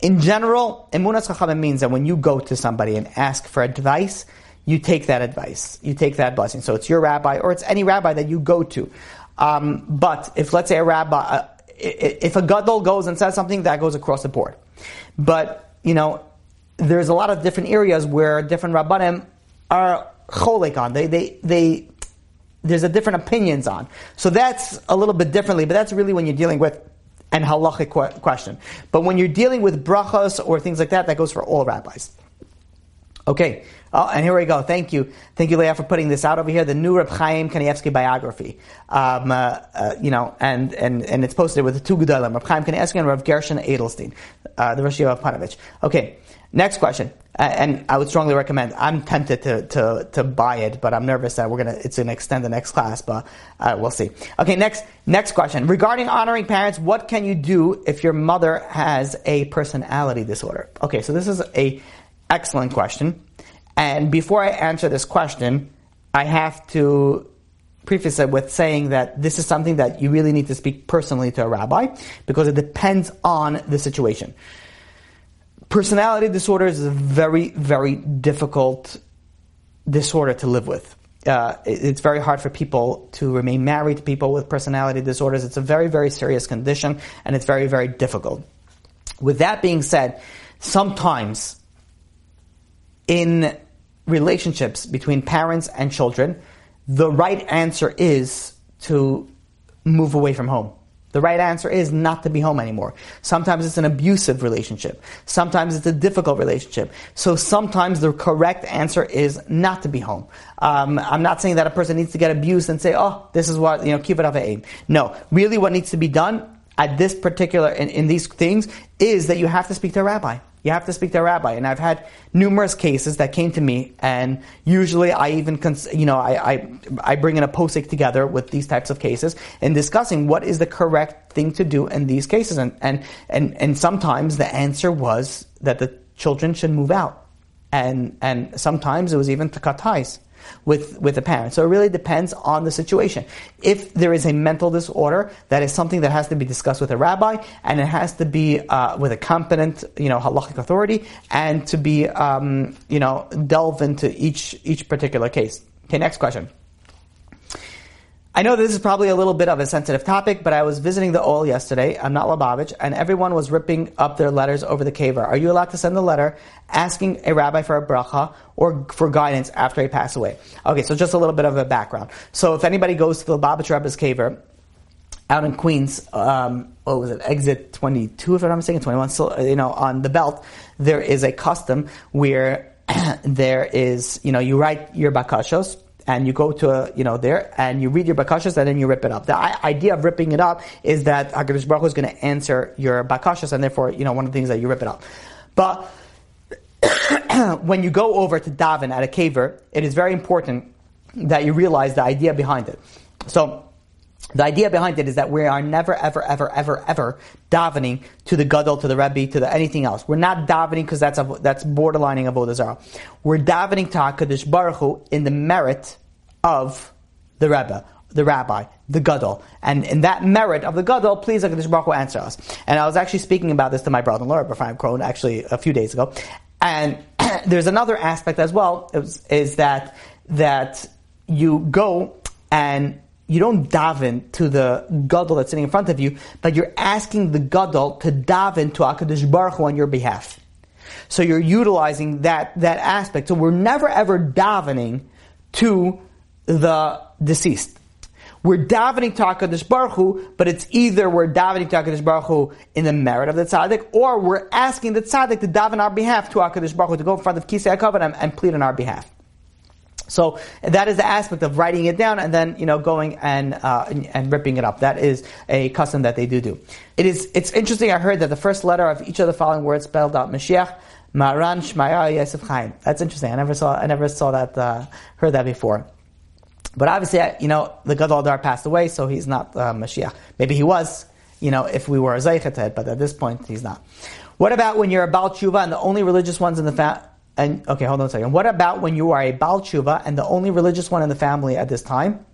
in general, Emunas Chachamim means that when you go to somebody and ask for advice, you take that advice, you take that blessing. So it's your rabbi or it's any rabbi that you go to. Um, but if let's say a rabbi, uh, if a gadol goes and says something, that goes across the board. But you know, there's a lot of different areas where different rabbanim are cholek on. They they they. There's a different opinions on. So that's a little bit differently, but that's really when you're dealing with an halachic question. But when you're dealing with brachas or things like that, that goes for all rabbis. Okay, oh, and here we go. Thank you, thank you, Leah, for putting this out over here. The new Reb Chaim Kanievsky biography, um, uh, uh, you know, and, and and it's posted with the two gedolim, Reb Chaim Kanievsky and Reb Gershon Edelstein, uh, the Rosh of Ponevezh. Okay, next question, and I would strongly recommend. I'm tempted to, to, to buy it, but I'm nervous that we're gonna it's gonna extend the next class, but uh, we'll see. Okay, next next question regarding honoring parents. What can you do if your mother has a personality disorder? Okay, so this is a Excellent question. And before I answer this question, I have to preface it with saying that this is something that you really need to speak personally to a rabbi because it depends on the situation. Personality disorders is a very, very difficult disorder to live with. Uh, it's very hard for people to remain married to people with personality disorders. It's a very, very serious condition and it's very, very difficult. With that being said, sometimes in relationships between parents and children, the right answer is to move away from home. The right answer is not to be home anymore. Sometimes it's an abusive relationship. Sometimes it's a difficult relationship. So sometimes the correct answer is not to be home. Um, I'm not saying that a person needs to get abused and say, oh, this is what, you know, keep it off aim. No. Really what needs to be done at this particular, in, in these things, is that you have to speak to a rabbi. You have to speak to a rabbi. And I've had numerous cases that came to me, and usually I even, cons- you know, I, I, I bring in a posek together with these types of cases and discussing what is the correct thing to do in these cases. And, and, and, and sometimes the answer was that the children should move out. And, and sometimes it was even to cut ties with, with the parent. So it really depends on the situation. If there is a mental disorder, that is something that has to be discussed with a rabbi, and it has to be uh, with a competent, you know, halachic authority, and to be, um, you know, delve into each each particular case. Okay, next question. I know this is probably a little bit of a sensitive topic, but I was visiting the Ohel yesterday. I'm not Lubavitch, and everyone was ripping up their letters over the kever. Are you allowed to send a letter asking a rabbi for a bracha or for guidance after he passed away? Okay, so just a little bit of a background. So if anybody goes to the Lubavitch Rebbe's kever out in Queens, um, what was it, exit 22, if I'm not mistaken, 21, so, you know, on the belt, there is a custom where there is, you know, you write your bakashos, and you go to a, you know there and you read your bakashas and then you rip it up. The idea of ripping it up is that Hakadosh Baruch Hu is going to answer your bakashas and therefore you know one of the things that you rip it up. But when you go over to daven at a kever, it is very important that you realize the idea behind it. So. The idea behind it is that we are never, ever, ever, ever, ever davening to the gadol, to the rebbe, to the anything else. We're not davening because that's a, that's borderlining avodah zarah. We're davening to Hakadosh Baruch Hu in the merit of the rebbe the rabbi, the gadol, and in that merit of the gadol, please Hakadosh Baruch Hu answer us. And I was actually speaking about this to my brother-in-law, Ephraim Krohn, actually a few days ago. And there's another aspect as well is, is that that you go and you don't daven to the gadol that's sitting in front of you, but you're asking the gadol to daven to Hakadosh Baruch Hu on your behalf. So you're utilizing that that aspect. So we're never ever davening to the deceased. We're davening to HaKadosh Baruch Hu, but it's either we're davening to HaKadosh Baruch Hu in the merit of the tzaddik, or we're asking the tzaddik to daven on our behalf to HaKadosh Baruch Hu, to go in front of Kisei HaKavod and, and plead on our behalf. So that is the aspect of writing it down and then you know going and, uh, and, ripping it up. That is a custom that they do do. It is it's interesting. I heard that the first letter of each of the following words spelled out Mashiach, Maran, Shmaryahu, Yosef Chaim. That's interesting. I never saw I never saw that uh, heard that before. But obviously, you know, the Gadol Hador passed away, so he's not uh, Mashiach. Maybe he was, you know, if we were a Zeichet, but at this point, he's not. What about when you're a Baal Tshuva and the only religious ones in the family? And okay, hold on a second. What about when you are a Baal Tshuva and the only religious one in the family at this time?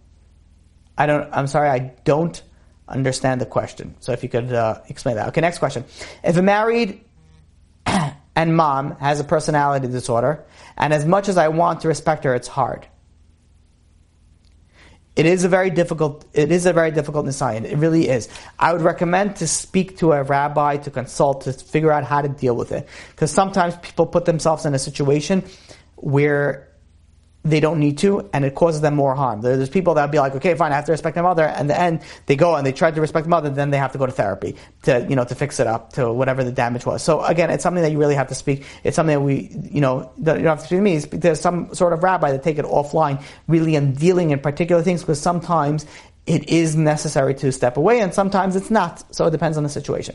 I don't. I'm sorry, I don't understand the question. So if you could uh, explain that. Okay, next question. If a married and mom has a personality disorder, and as much as I want to respect her, it's hard. It is a very difficult. It is a very difficult nisayon. It really is. I would recommend to speak to a rabbi to consult to figure out how to deal with it because sometimes people put themselves in a situation where they don't need to, and it causes them more harm. There's people that'll be like, okay, fine, I have to respect my mother, and the end they go and they try to respect the mother, then they have to go to therapy to you know to fix it up to whatever the damage was. So again, it's something that you really have to speak. It's something that we you know you don't have to speak to me. There's some sort of rabbi that take it offline, really in dealing in particular things, because sometimes it is necessary to step away, and sometimes it's not. So it depends on the situation.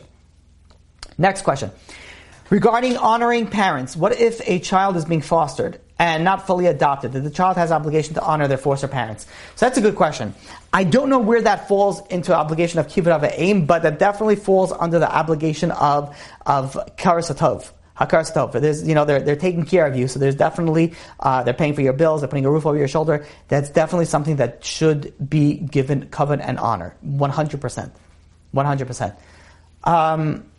Next question. Regarding honoring parents, what if a child is being fostered and not fully adopted? That the child has obligation to honor their foster parents? So that's a good question. I don't know where that falls into obligation of kibbud av va'em, but that definitely falls under the obligation of of karasatov. Hakar There's, you know, they're, they're taking care of you, so there's definitely, uh, they're paying for your bills, they're putting a roof over your shoulder. That's definitely something that should be given covenant and honor. 100%. 100%. Um,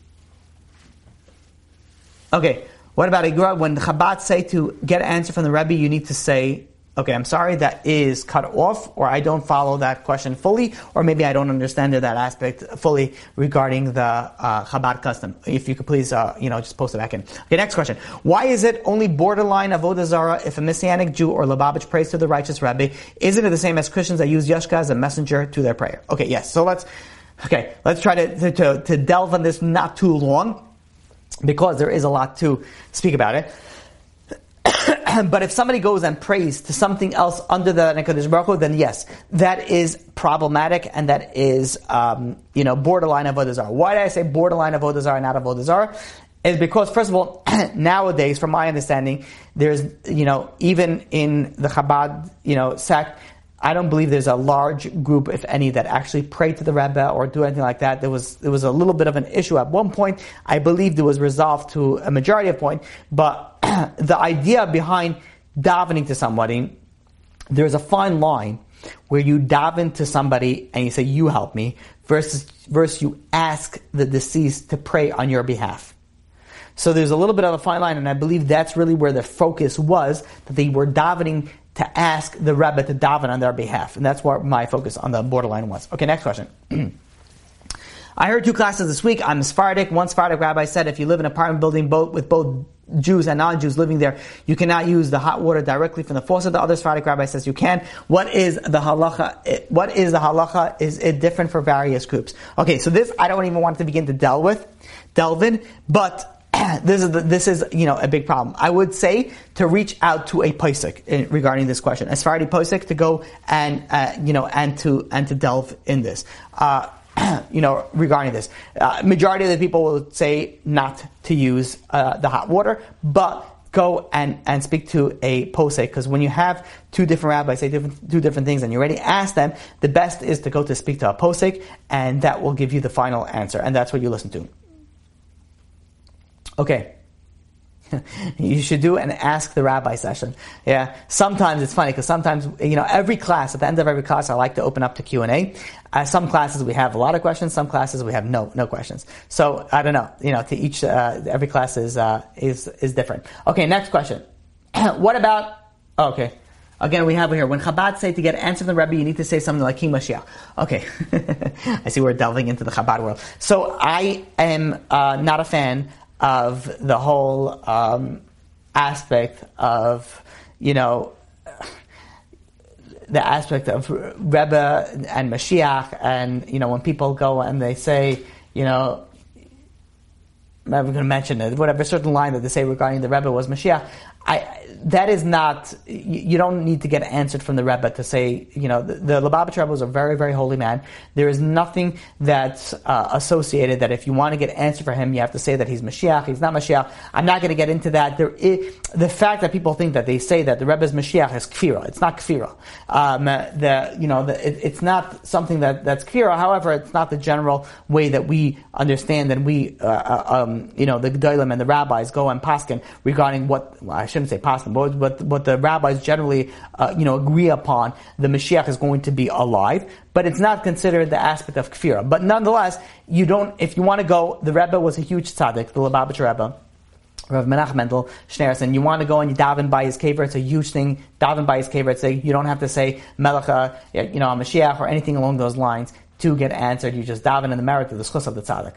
Okay, what about Igra? When Chabad say to get an answer from the Rebbe, you need to say, okay, I'm sorry, that is cut off, or I don't follow that question fully, or maybe I don't understand that aspect fully regarding the uh, Chabad custom. If you could please, uh, you know, just post it back in. Okay, next question. Why is it only borderline avodah zarah if a Messianic Jew or Lubavitch prays to the righteous Rebbe? Isn't it the same as Christians that use Yoshke as a messenger to their prayer? Okay, yes. So let's, okay, let's try to, to, to delve on this not too long because there is a lot to speak about it. but if somebody goes and prays to something else under the Nekadosh Baruch Hu, then yes, that is problematic and that is, um, you know, borderline of Avodah Why did I say borderline of Avodah and not of Avodah Is because, first of all, nowadays, from my understanding, there's, you know, even in the Chabad, you know, sect, I don't believe there's a large group, if any, that actually pray to the Rebbe or do anything like that. There was there was a little bit of an issue at one point. I believe it was resolved to a majority of point, but the idea behind davening to somebody, there's a fine line where you daven to somebody and you say, "You help me," versus versus you ask the deceased to pray on your behalf. So there's a little bit of a fine line, and I believe that's really where the focus was that they were davening to ask the rabbi to daven on their behalf. And that's where my focus on the borderline was. Okay, next question. I heard two classes this week. I'm a Sephardic. One Sephardic rabbi said if you live in an apartment building both, with both Jews and non-Jews living there, you cannot use the hot water directly from the faucet. The other Sephardic rabbi says you can. What is the halacha? What is the halacha? Is it different for various groups? Okay, so this I don't even want to begin to delve with, delve in, but this is the, this is you know a big problem. I would say to reach out to a posek regarding this question, as far as posek to go and uh, you know and to and to delve in this. Uh, you know, regarding this, uh, majority of the people will say not to use uh, the hot water, but go and, and speak to a posek because when you have two different rabbis say different, two different things and you already ask them, the best is to go to speak to a posek and that will give you the final answer and that's what you listen to. Okay. you should do an ask the rabbi session. Yeah. Sometimes it's funny because sometimes you know every class at the end of every class I like to open up to Q and A. Uh, some classes we have a lot of questions. Some classes we have no no questions. So I don't know. You know, to each uh, every class is uh, is is different. Okay. Next question. what about? Oh, okay. Again, we have here when Chabad say to get answer from the Rebbe, you need to say something like Kim Mashiach. Okay, I see we're delving into the Chabad world. So I am uh, not a fan of the whole um, aspect of you know the aspect of Rebbe and Mashiach, and you know when people go and they say you know I'm going to mention it. Whatever certain line that they say regarding the Rebbe was Mashiach. I, that is not, you don't need to get answered from the Rebbe to say, you know, the, the Lubavitch Rebbe was a very, very holy man. There is nothing that's uh, associated that if you want to get answered for him, you have to say that he's Mashiach, he's not Mashiach. I'm not going to get into that. There is, the fact that people think that they say that the Rebbe is Mashiach is kfira. It's not kfira. Um, the, you know, the, it, it's not something that, that's kfira. However, it's not the general way that we understand and we, uh, uh um, you know, the Gedolim and the rabbis go and paskin regarding what, well, shouldn't say possible, but what, the rabbis generally, uh, you know, agree upon, the Mashiach is going to be alive, but it's not considered the aspect of kfira. But nonetheless, you don't, if you want to go, the Rebbe was a huge tzaddik, the Lubavitch Rebbe. Rav Menachem Mendel Schneerson, you want to go and you daven by his kever, it's a huge thing. Daven by his kever, say you don't have to say Melacha, you know, a Mashiach or anything along those lines to get answered. You just daven in the merit of the zchus of the tzaddik.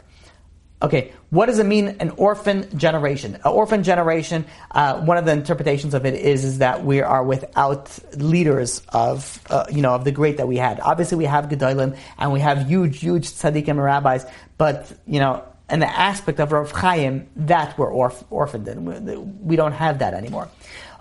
Okay, what does it mean, an orphan generation? An orphan generation, uh, one of the interpretations of it is, is that we are without leaders of, uh, you know, of the great that we had. Obviously, we have Gedolim, and we have huge, huge tzaddikim and rabbis, but, you know, in the aspect of Rav Chaim, that we're orph- orphaned in. We don't have that anymore.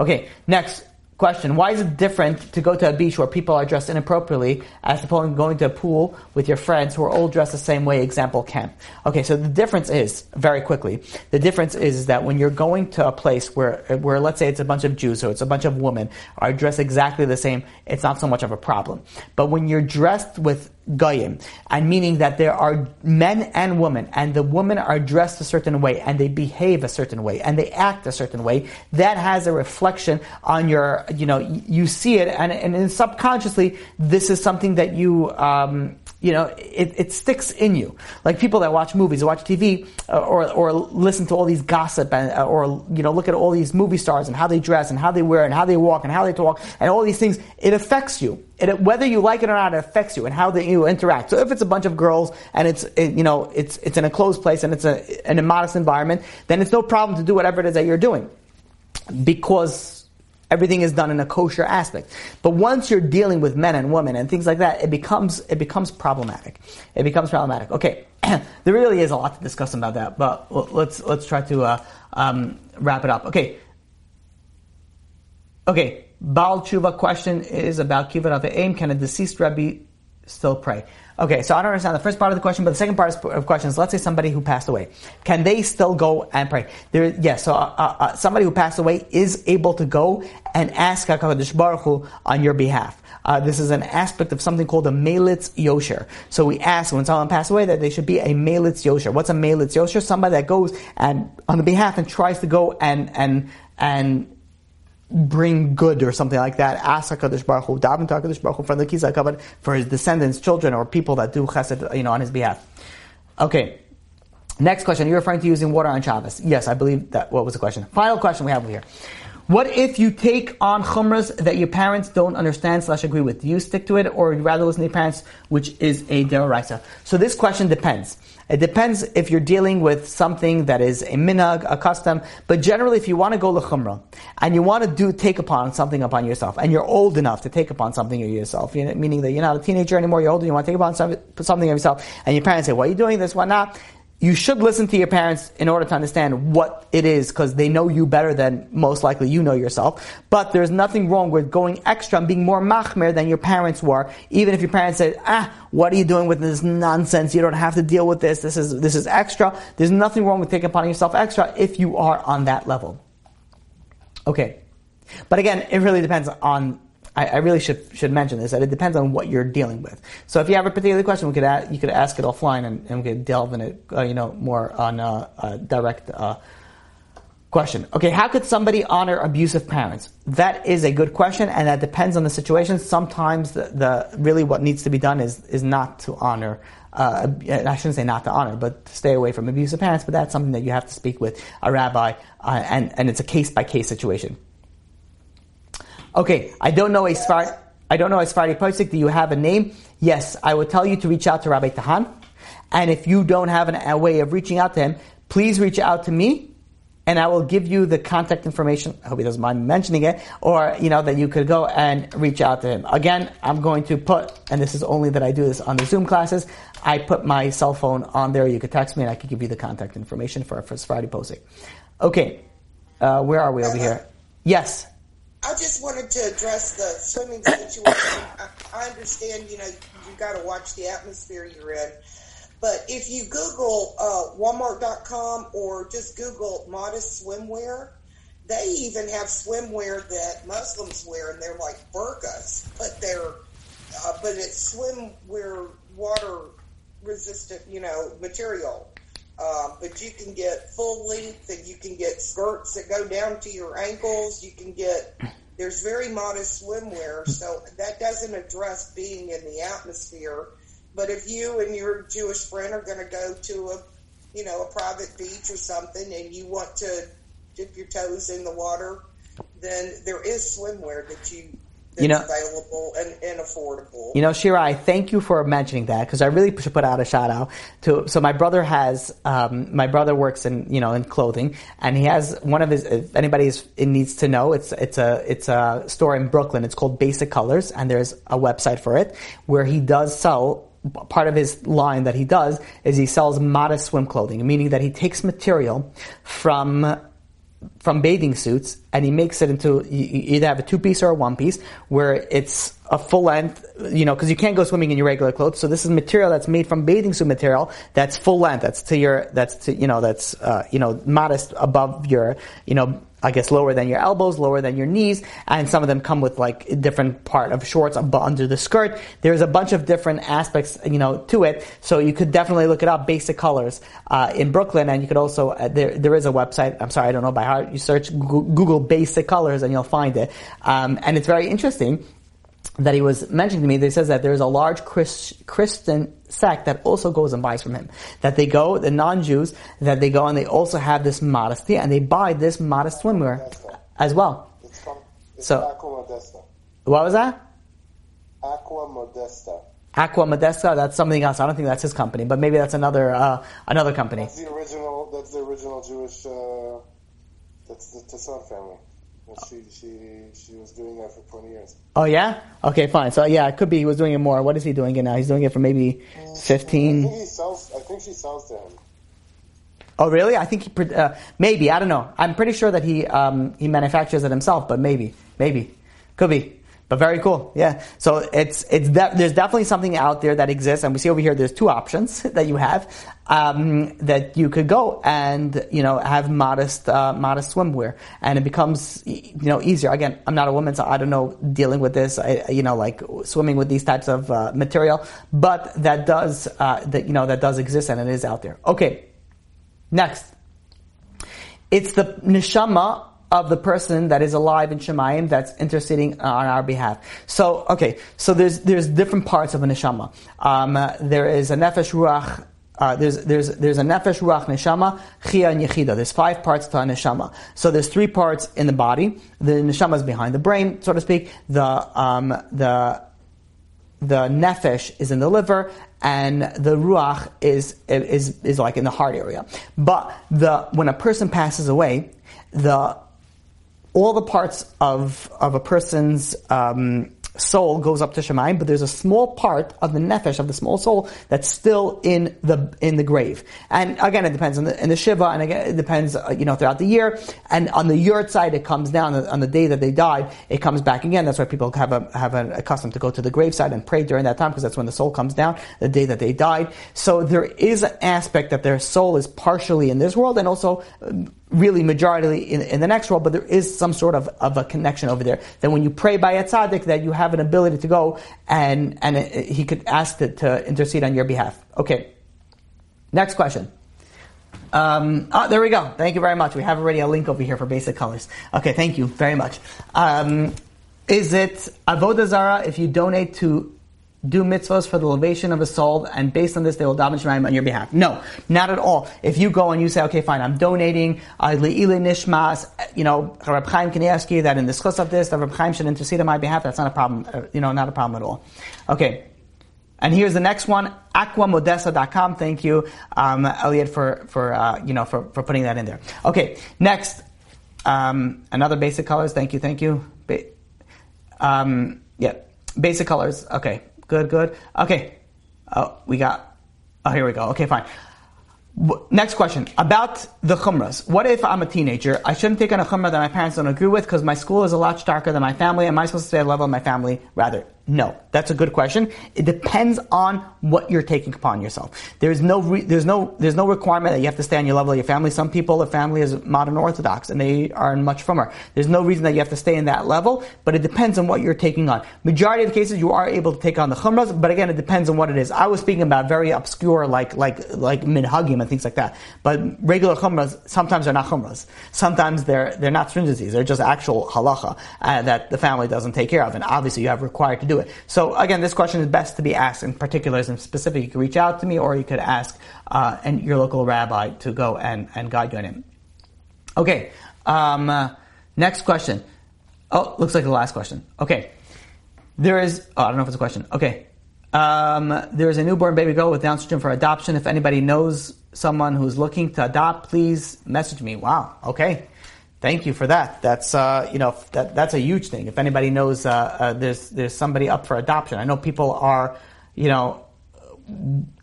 Okay, next, Question: Why is it different to go to a beach where people are dressed inappropriately as opposed to going to a pool with your friends who are all dressed the same way? Example camp. Okay, so the difference is very quickly. The difference is that when you're going to a place where, where let's say it's a bunch of Jews or it's a bunch of women are dressed exactly the same, it's not so much of a problem. But when you're dressed with goyim, and meaning that there are men and women, and the women are dressed a certain way, and they behave a certain way, and they act a certain way, that has a reflection on your, you know, you see it, and, and subconsciously, this is something that you, um, you know, it, it, sticks in you. Like people that watch movies, or watch TV, uh, or, or listen to all these gossip, and, uh, or, you know, look at all these movie stars and how they dress, and how they wear, and how they walk, and how they talk, and all these things, it affects you it, whether you like it or not, it affects you and how the, you interact. So if it's a bunch of girls and it's it, you know it's it's in a closed place and it's a in a modest environment, then it's no problem to do whatever it is that you're doing because everything is done in a kosher aspect. But once you're dealing with men and women and things like that, it becomes it becomes problematic. It becomes problematic. Okay, there really is a lot to discuss about that, but let's let's try to uh, um, wrap it up. Okay. Okay, Baal Tshuva question is about Kivat Aim. Can a deceased Rebbe still pray? Okay, so I don't understand the first part of the question, but the second part of the question is, let's say somebody who passed away, can they still go and pray? There, yes, so uh, uh, uh somebody who passed away is able to go and ask HaKadosh Baruch Hu on your behalf. Uh, this is an aspect of something called a Melitz Yosher. So we ask when someone passed away that they should be a Melitz Yosher. What's a Melitz Yosher? Somebody that goes and on the behalf and tries to go and and and bring good or something like that. Ask HaKadosh Baruch Hu, daven to HaKadosh Baruch Hu from the Kisei HaKavod for his descendants, children, or people that do chesed, you know, on his behalf. Okay. Next question. You're referring to using water on Shabbos. Yes, I believe that, what was the question? Final question we have here. What if you take on chumras that your parents don't understand slash agree with? Do you stick to it or rather listen to your parents, which is a deraisa? So this question depends. It depends if you're dealing with something that is a minhag, a custom, but generally if you want to go lechumra and you want to do take upon something upon yourself and you're old enough to take upon something yourself, meaning that you're not a teenager anymore, you're older, you want to take upon something of yourself, and your parents say, why are you doing this, why not? You should listen to your parents in order to understand what it is because they know you better than most likely you know yourself. But there's nothing wrong with going extra and being more machmir than your parents were. Even if your parents said, ah, what are you doing with this nonsense? You don't have to deal with this. This is, this is extra. There's nothing wrong with taking upon yourself extra if you are on that level. Okay. But again, it really depends on I, I, really should should mention this that it depends on what you're dealing with. So if you have a particular question, we could ask, you could ask it offline and, and we could delve in it, uh, you know, more on a, a direct uh, Question. Okay, how could somebody honor abusive parents? That is a good question, and that depends on the situation. Sometimes the, the really what needs to be done is is not to honor. Uh, I shouldn't say not to honor, but to stay away from abusive parents. But that's something that you have to speak with a rabbi, uh, and and it's a case by case situation. Okay, I don't know a Sfar- I don't know a Sephardi posek. Do you have a name? Yes, I will tell you to reach out to Rabbi Tahan, and if you don't have an, a way of reaching out to him, please reach out to me and I will give you the contact information. I hope he doesn't mind mentioning it, or you know that you could go and reach out to him. Again, I'm going to put, and this is only that I do this on the Zoom classes. I put my cell phone on there. You could text me, and I could give you the contact information for for Friday posting. Okay, uh, where are we over here? Yes. I just wanted to address the swimming situation. I, I understand, you know, you got to watch the atmosphere you're in but if you Google uh, Walmart.com or just Google modest swimwear, they even have swimwear that Muslims wear, and they're like burqas, but they're uh, but it's swimwear water resistant, you know, material. Uh, but you can get full length, and you can get skirts that go down to your ankles. You can get there's very modest swimwear, so that doesn't address being in the atmosphere but if you and your Jewish friend are going to go to a, you know, a private beach or something, and you want to dip your toes in the water, then there is swimwear that you you know, available and, and, affordable. You know, Shira, I thank you for mentioning that because I really should put out a shout out to. So my brother has, um, my brother works in you know in clothing, and he has one of his. If anybody needs to know, it's it's a it's a store in Brooklyn. It's called Basic Colors, and there's a website for it where he does sell part of his line that he does is he sells modest swim clothing, meaning that he takes material from from bathing suits and he makes it into you either have a two piece or a one piece where it's a full length, you know, because you can't go swimming in your regular clothes. So this is material that's made from bathing suit material that's full length. That's to your that's to you know that's uh, you know modest above your you know I guess lower than your elbows, lower than your knees, and some of them come with like a different part of shorts under the skirt. There's a bunch of different aspects, you know, to it. So you could definitely look it up, Basic Colors, uh, in Brooklyn, and you could also uh, there there is a website. I'm sorry, I don't know by heart. You search Google Basic Colors, and you'll find it. Um, and it's very interesting that he was mentioning to me, they says that there's a large Christ, Christian sect that also goes and buys from him. That they go, the non-Jews, that they go and they also have this modesty and they buy this modest swimwear as well. It's from, it's so, Aqua Modesta. What was that? Aqua Modesta. Aqua Modesta, that's something else. I don't think that's his company, but maybe that's another uh, another company. That's the original. That's the original Jewish. Uh, that's the Tassan family. She, she, she was doing that for 20 years. Oh, yeah? Okay, fine. So, yeah, it could be he was doing it more. What is he doing it now? He's doing it for maybe 15. I think, he sells, I think she sells to him. Oh, really? I think he, uh, maybe. I don't know. I'm pretty sure that he, um, he manufactures it himself, but maybe. Maybe. Could be. But very cool, yeah. So it's it's de- there's definitely something out there that exists, and we see over here there's two options that you have um, that you could go and you know have modest uh, modest swimwear, and it becomes you know easier. Again, I'm not a woman, so I don't know dealing with this. I, you know, like swimming with these types of uh, material, but that does uh, that you know that does exist and it is out there. Okay, next, it's the neshama of the person that is alive in Shemayim that's interceding on our behalf. So, okay, so there's there's different parts of a neshama. Um, uh, there is a nefesh ruach. Uh, there's there's there's a nefesh ruach neshama chaya and yechida. There's five parts to a neshama. So there's three parts in the body. The neshama is behind the brain, so to speak. The um, the the nefesh is in the liver, and the ruach is is is like in the heart area. But the when a person passes away, the all the parts of, of a person's um, soul goes up to Shemaim, but there's a small part of the nefesh of the small soul that's still in the in the grave. And again, it depends on the, in the shiva, and again, it depends uh, you know throughout the year. And on the yahrzeit, it comes down on the day that they died. It comes back again. That's why people have a have a, custom to go to the graveside and pray during that time because that's when the soul comes down, the day that they died. So there is an aspect that their soul is partially in this world, and also. Really majority in, in, the next world, but there is some sort of, of a connection over there. That when you pray by a tzaddik, that you have an ability to go and, and it, he could ask to, to intercede on your behalf. Okay. Next question. Um, oh, there we go. Thank you very much. We have already a link over here for basic colors. Okay, thank you very much. Um, is it avodah zara if you donate to do mitzvahs for the elevation of a soul, and based on this, they will daven Shemayim on your behalf. No, not at all. If you go and you say, okay, fine, I'm donating uh, L'iluy Nishmas, you know, Reb Chaim Kanievsky, that in the zchus of this, that Reb Chaim should intercede on my behalf, that's not a problem, uh, you know, not a problem at all. Okay. And here's the next one, aquamodesta.com. Thank you, um, Elliot, for, for, uh, you know, for, for putting that in there. Okay. Next, um, another basic colors. Thank you, thank you. Ba- um, yeah. Basic colors. Okay. Good, good. Okay. Oh, we got. Oh, here we go. Okay, fine. Next question about the chumras. What if I'm a teenager? I shouldn't take on a chumrah that my parents don't agree with because my school is a lot darker than my family. Am I supposed to stay at the level of my family? Rather, no, that's a good question. It depends on what you're taking upon yourself. There's no, re- there's no, there's no requirement that you have to stay on your level of your family. Some people, the family is modern Orthodox and they are much firmer. There's no reason that you have to stay in that level, but it depends on what you're taking on. Majority of cases, you are able to take on the chumras, but again, it depends on what it is. I was speaking about very obscure, like, like, like minhagim and things like that. But regular chumras, sometimes they're not chumras. Sometimes they're, they're not stringencies. They're just actual halacha uh, that the family doesn't take care of. And obviously you have required to do do it. So again, this question is best to be asked in particulars and specific. You can reach out to me or you could ask uh, and your local rabbi to go and, and guide you in it. Okay, um, uh, next question. Oh, looks like the last question. Okay. There is, oh, I don't know if it's a question. Okay. Um, there is a newborn baby girl with Down syndrome for adoption. If anybody knows someone who's looking to adopt, please message me. Wow. Okay. Thank you for that. That's uh, you know that that's a huge thing. If anybody knows, uh, uh, there's there's somebody up for adoption. I know people are, you know,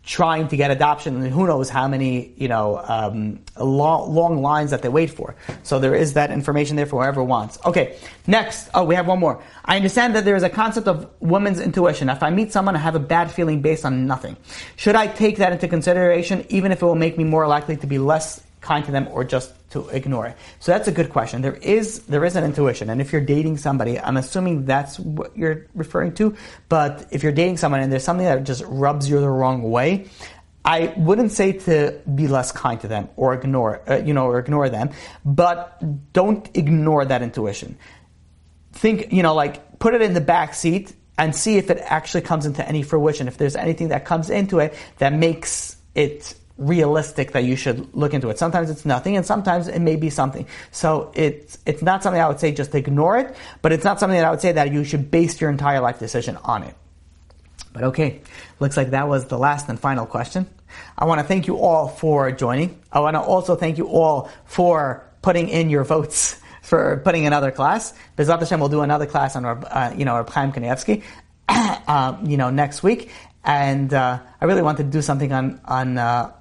trying to get adoption, and who knows how many you know um, long, long lines that they wait for. So there is that information there for whoever wants. Okay, next. Oh, we have one more. I understand that there is a concept of woman's intuition. If I meet someone, I have a bad feeling based on nothing. Should I take that into consideration, even if it will make me more likely to be less kind to them or just to ignore it? So that's a good question. There is there is an intuition, and if you're dating somebody, I'm assuming that's what you're referring to. But if you're dating someone and there's something that just rubs you the wrong way, I wouldn't say to be less kind to them or ignore, uh, you know, or ignore them, but don't ignore that intuition. Think, you know, like put it in the back seat and see if it actually comes into any fruition. If there's anything that comes into it that makes it realistic that you should look into it. Sometimes it's nothing, and sometimes it may be something. So it's it's not something I would say just ignore it, but it's not something that I would say that you should base your entire life decision on it. But okay, looks like that was the last and final question. I want to thank you all for joining. I want to also thank you all for putting in your votes for putting another class. B'ezrat Hashem will do another class on our, uh, you know, our Chaim Kanievsky, uh, you know, next week. And uh, I really wanted to do something on on uh,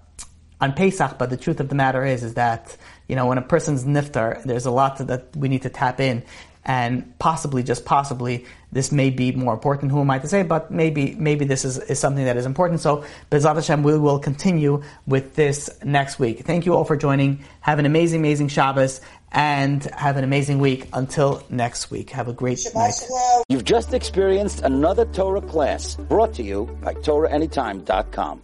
on Pesach, but the truth of the matter is, is that, you know, when a person's niftar, there's a lot that we need to tap in. And possibly, just possibly, this may be more important. Who am I to say? But maybe, maybe this is, is something that is important. So, B'ezrat Hashem, we will continue with this next week. Thank you all for joining. Have an amazing, amazing Shabbos and have an amazing week. Until next week, have a great Shabbat night. You've just experienced another Torah class brought to you by TorahAnytime.com.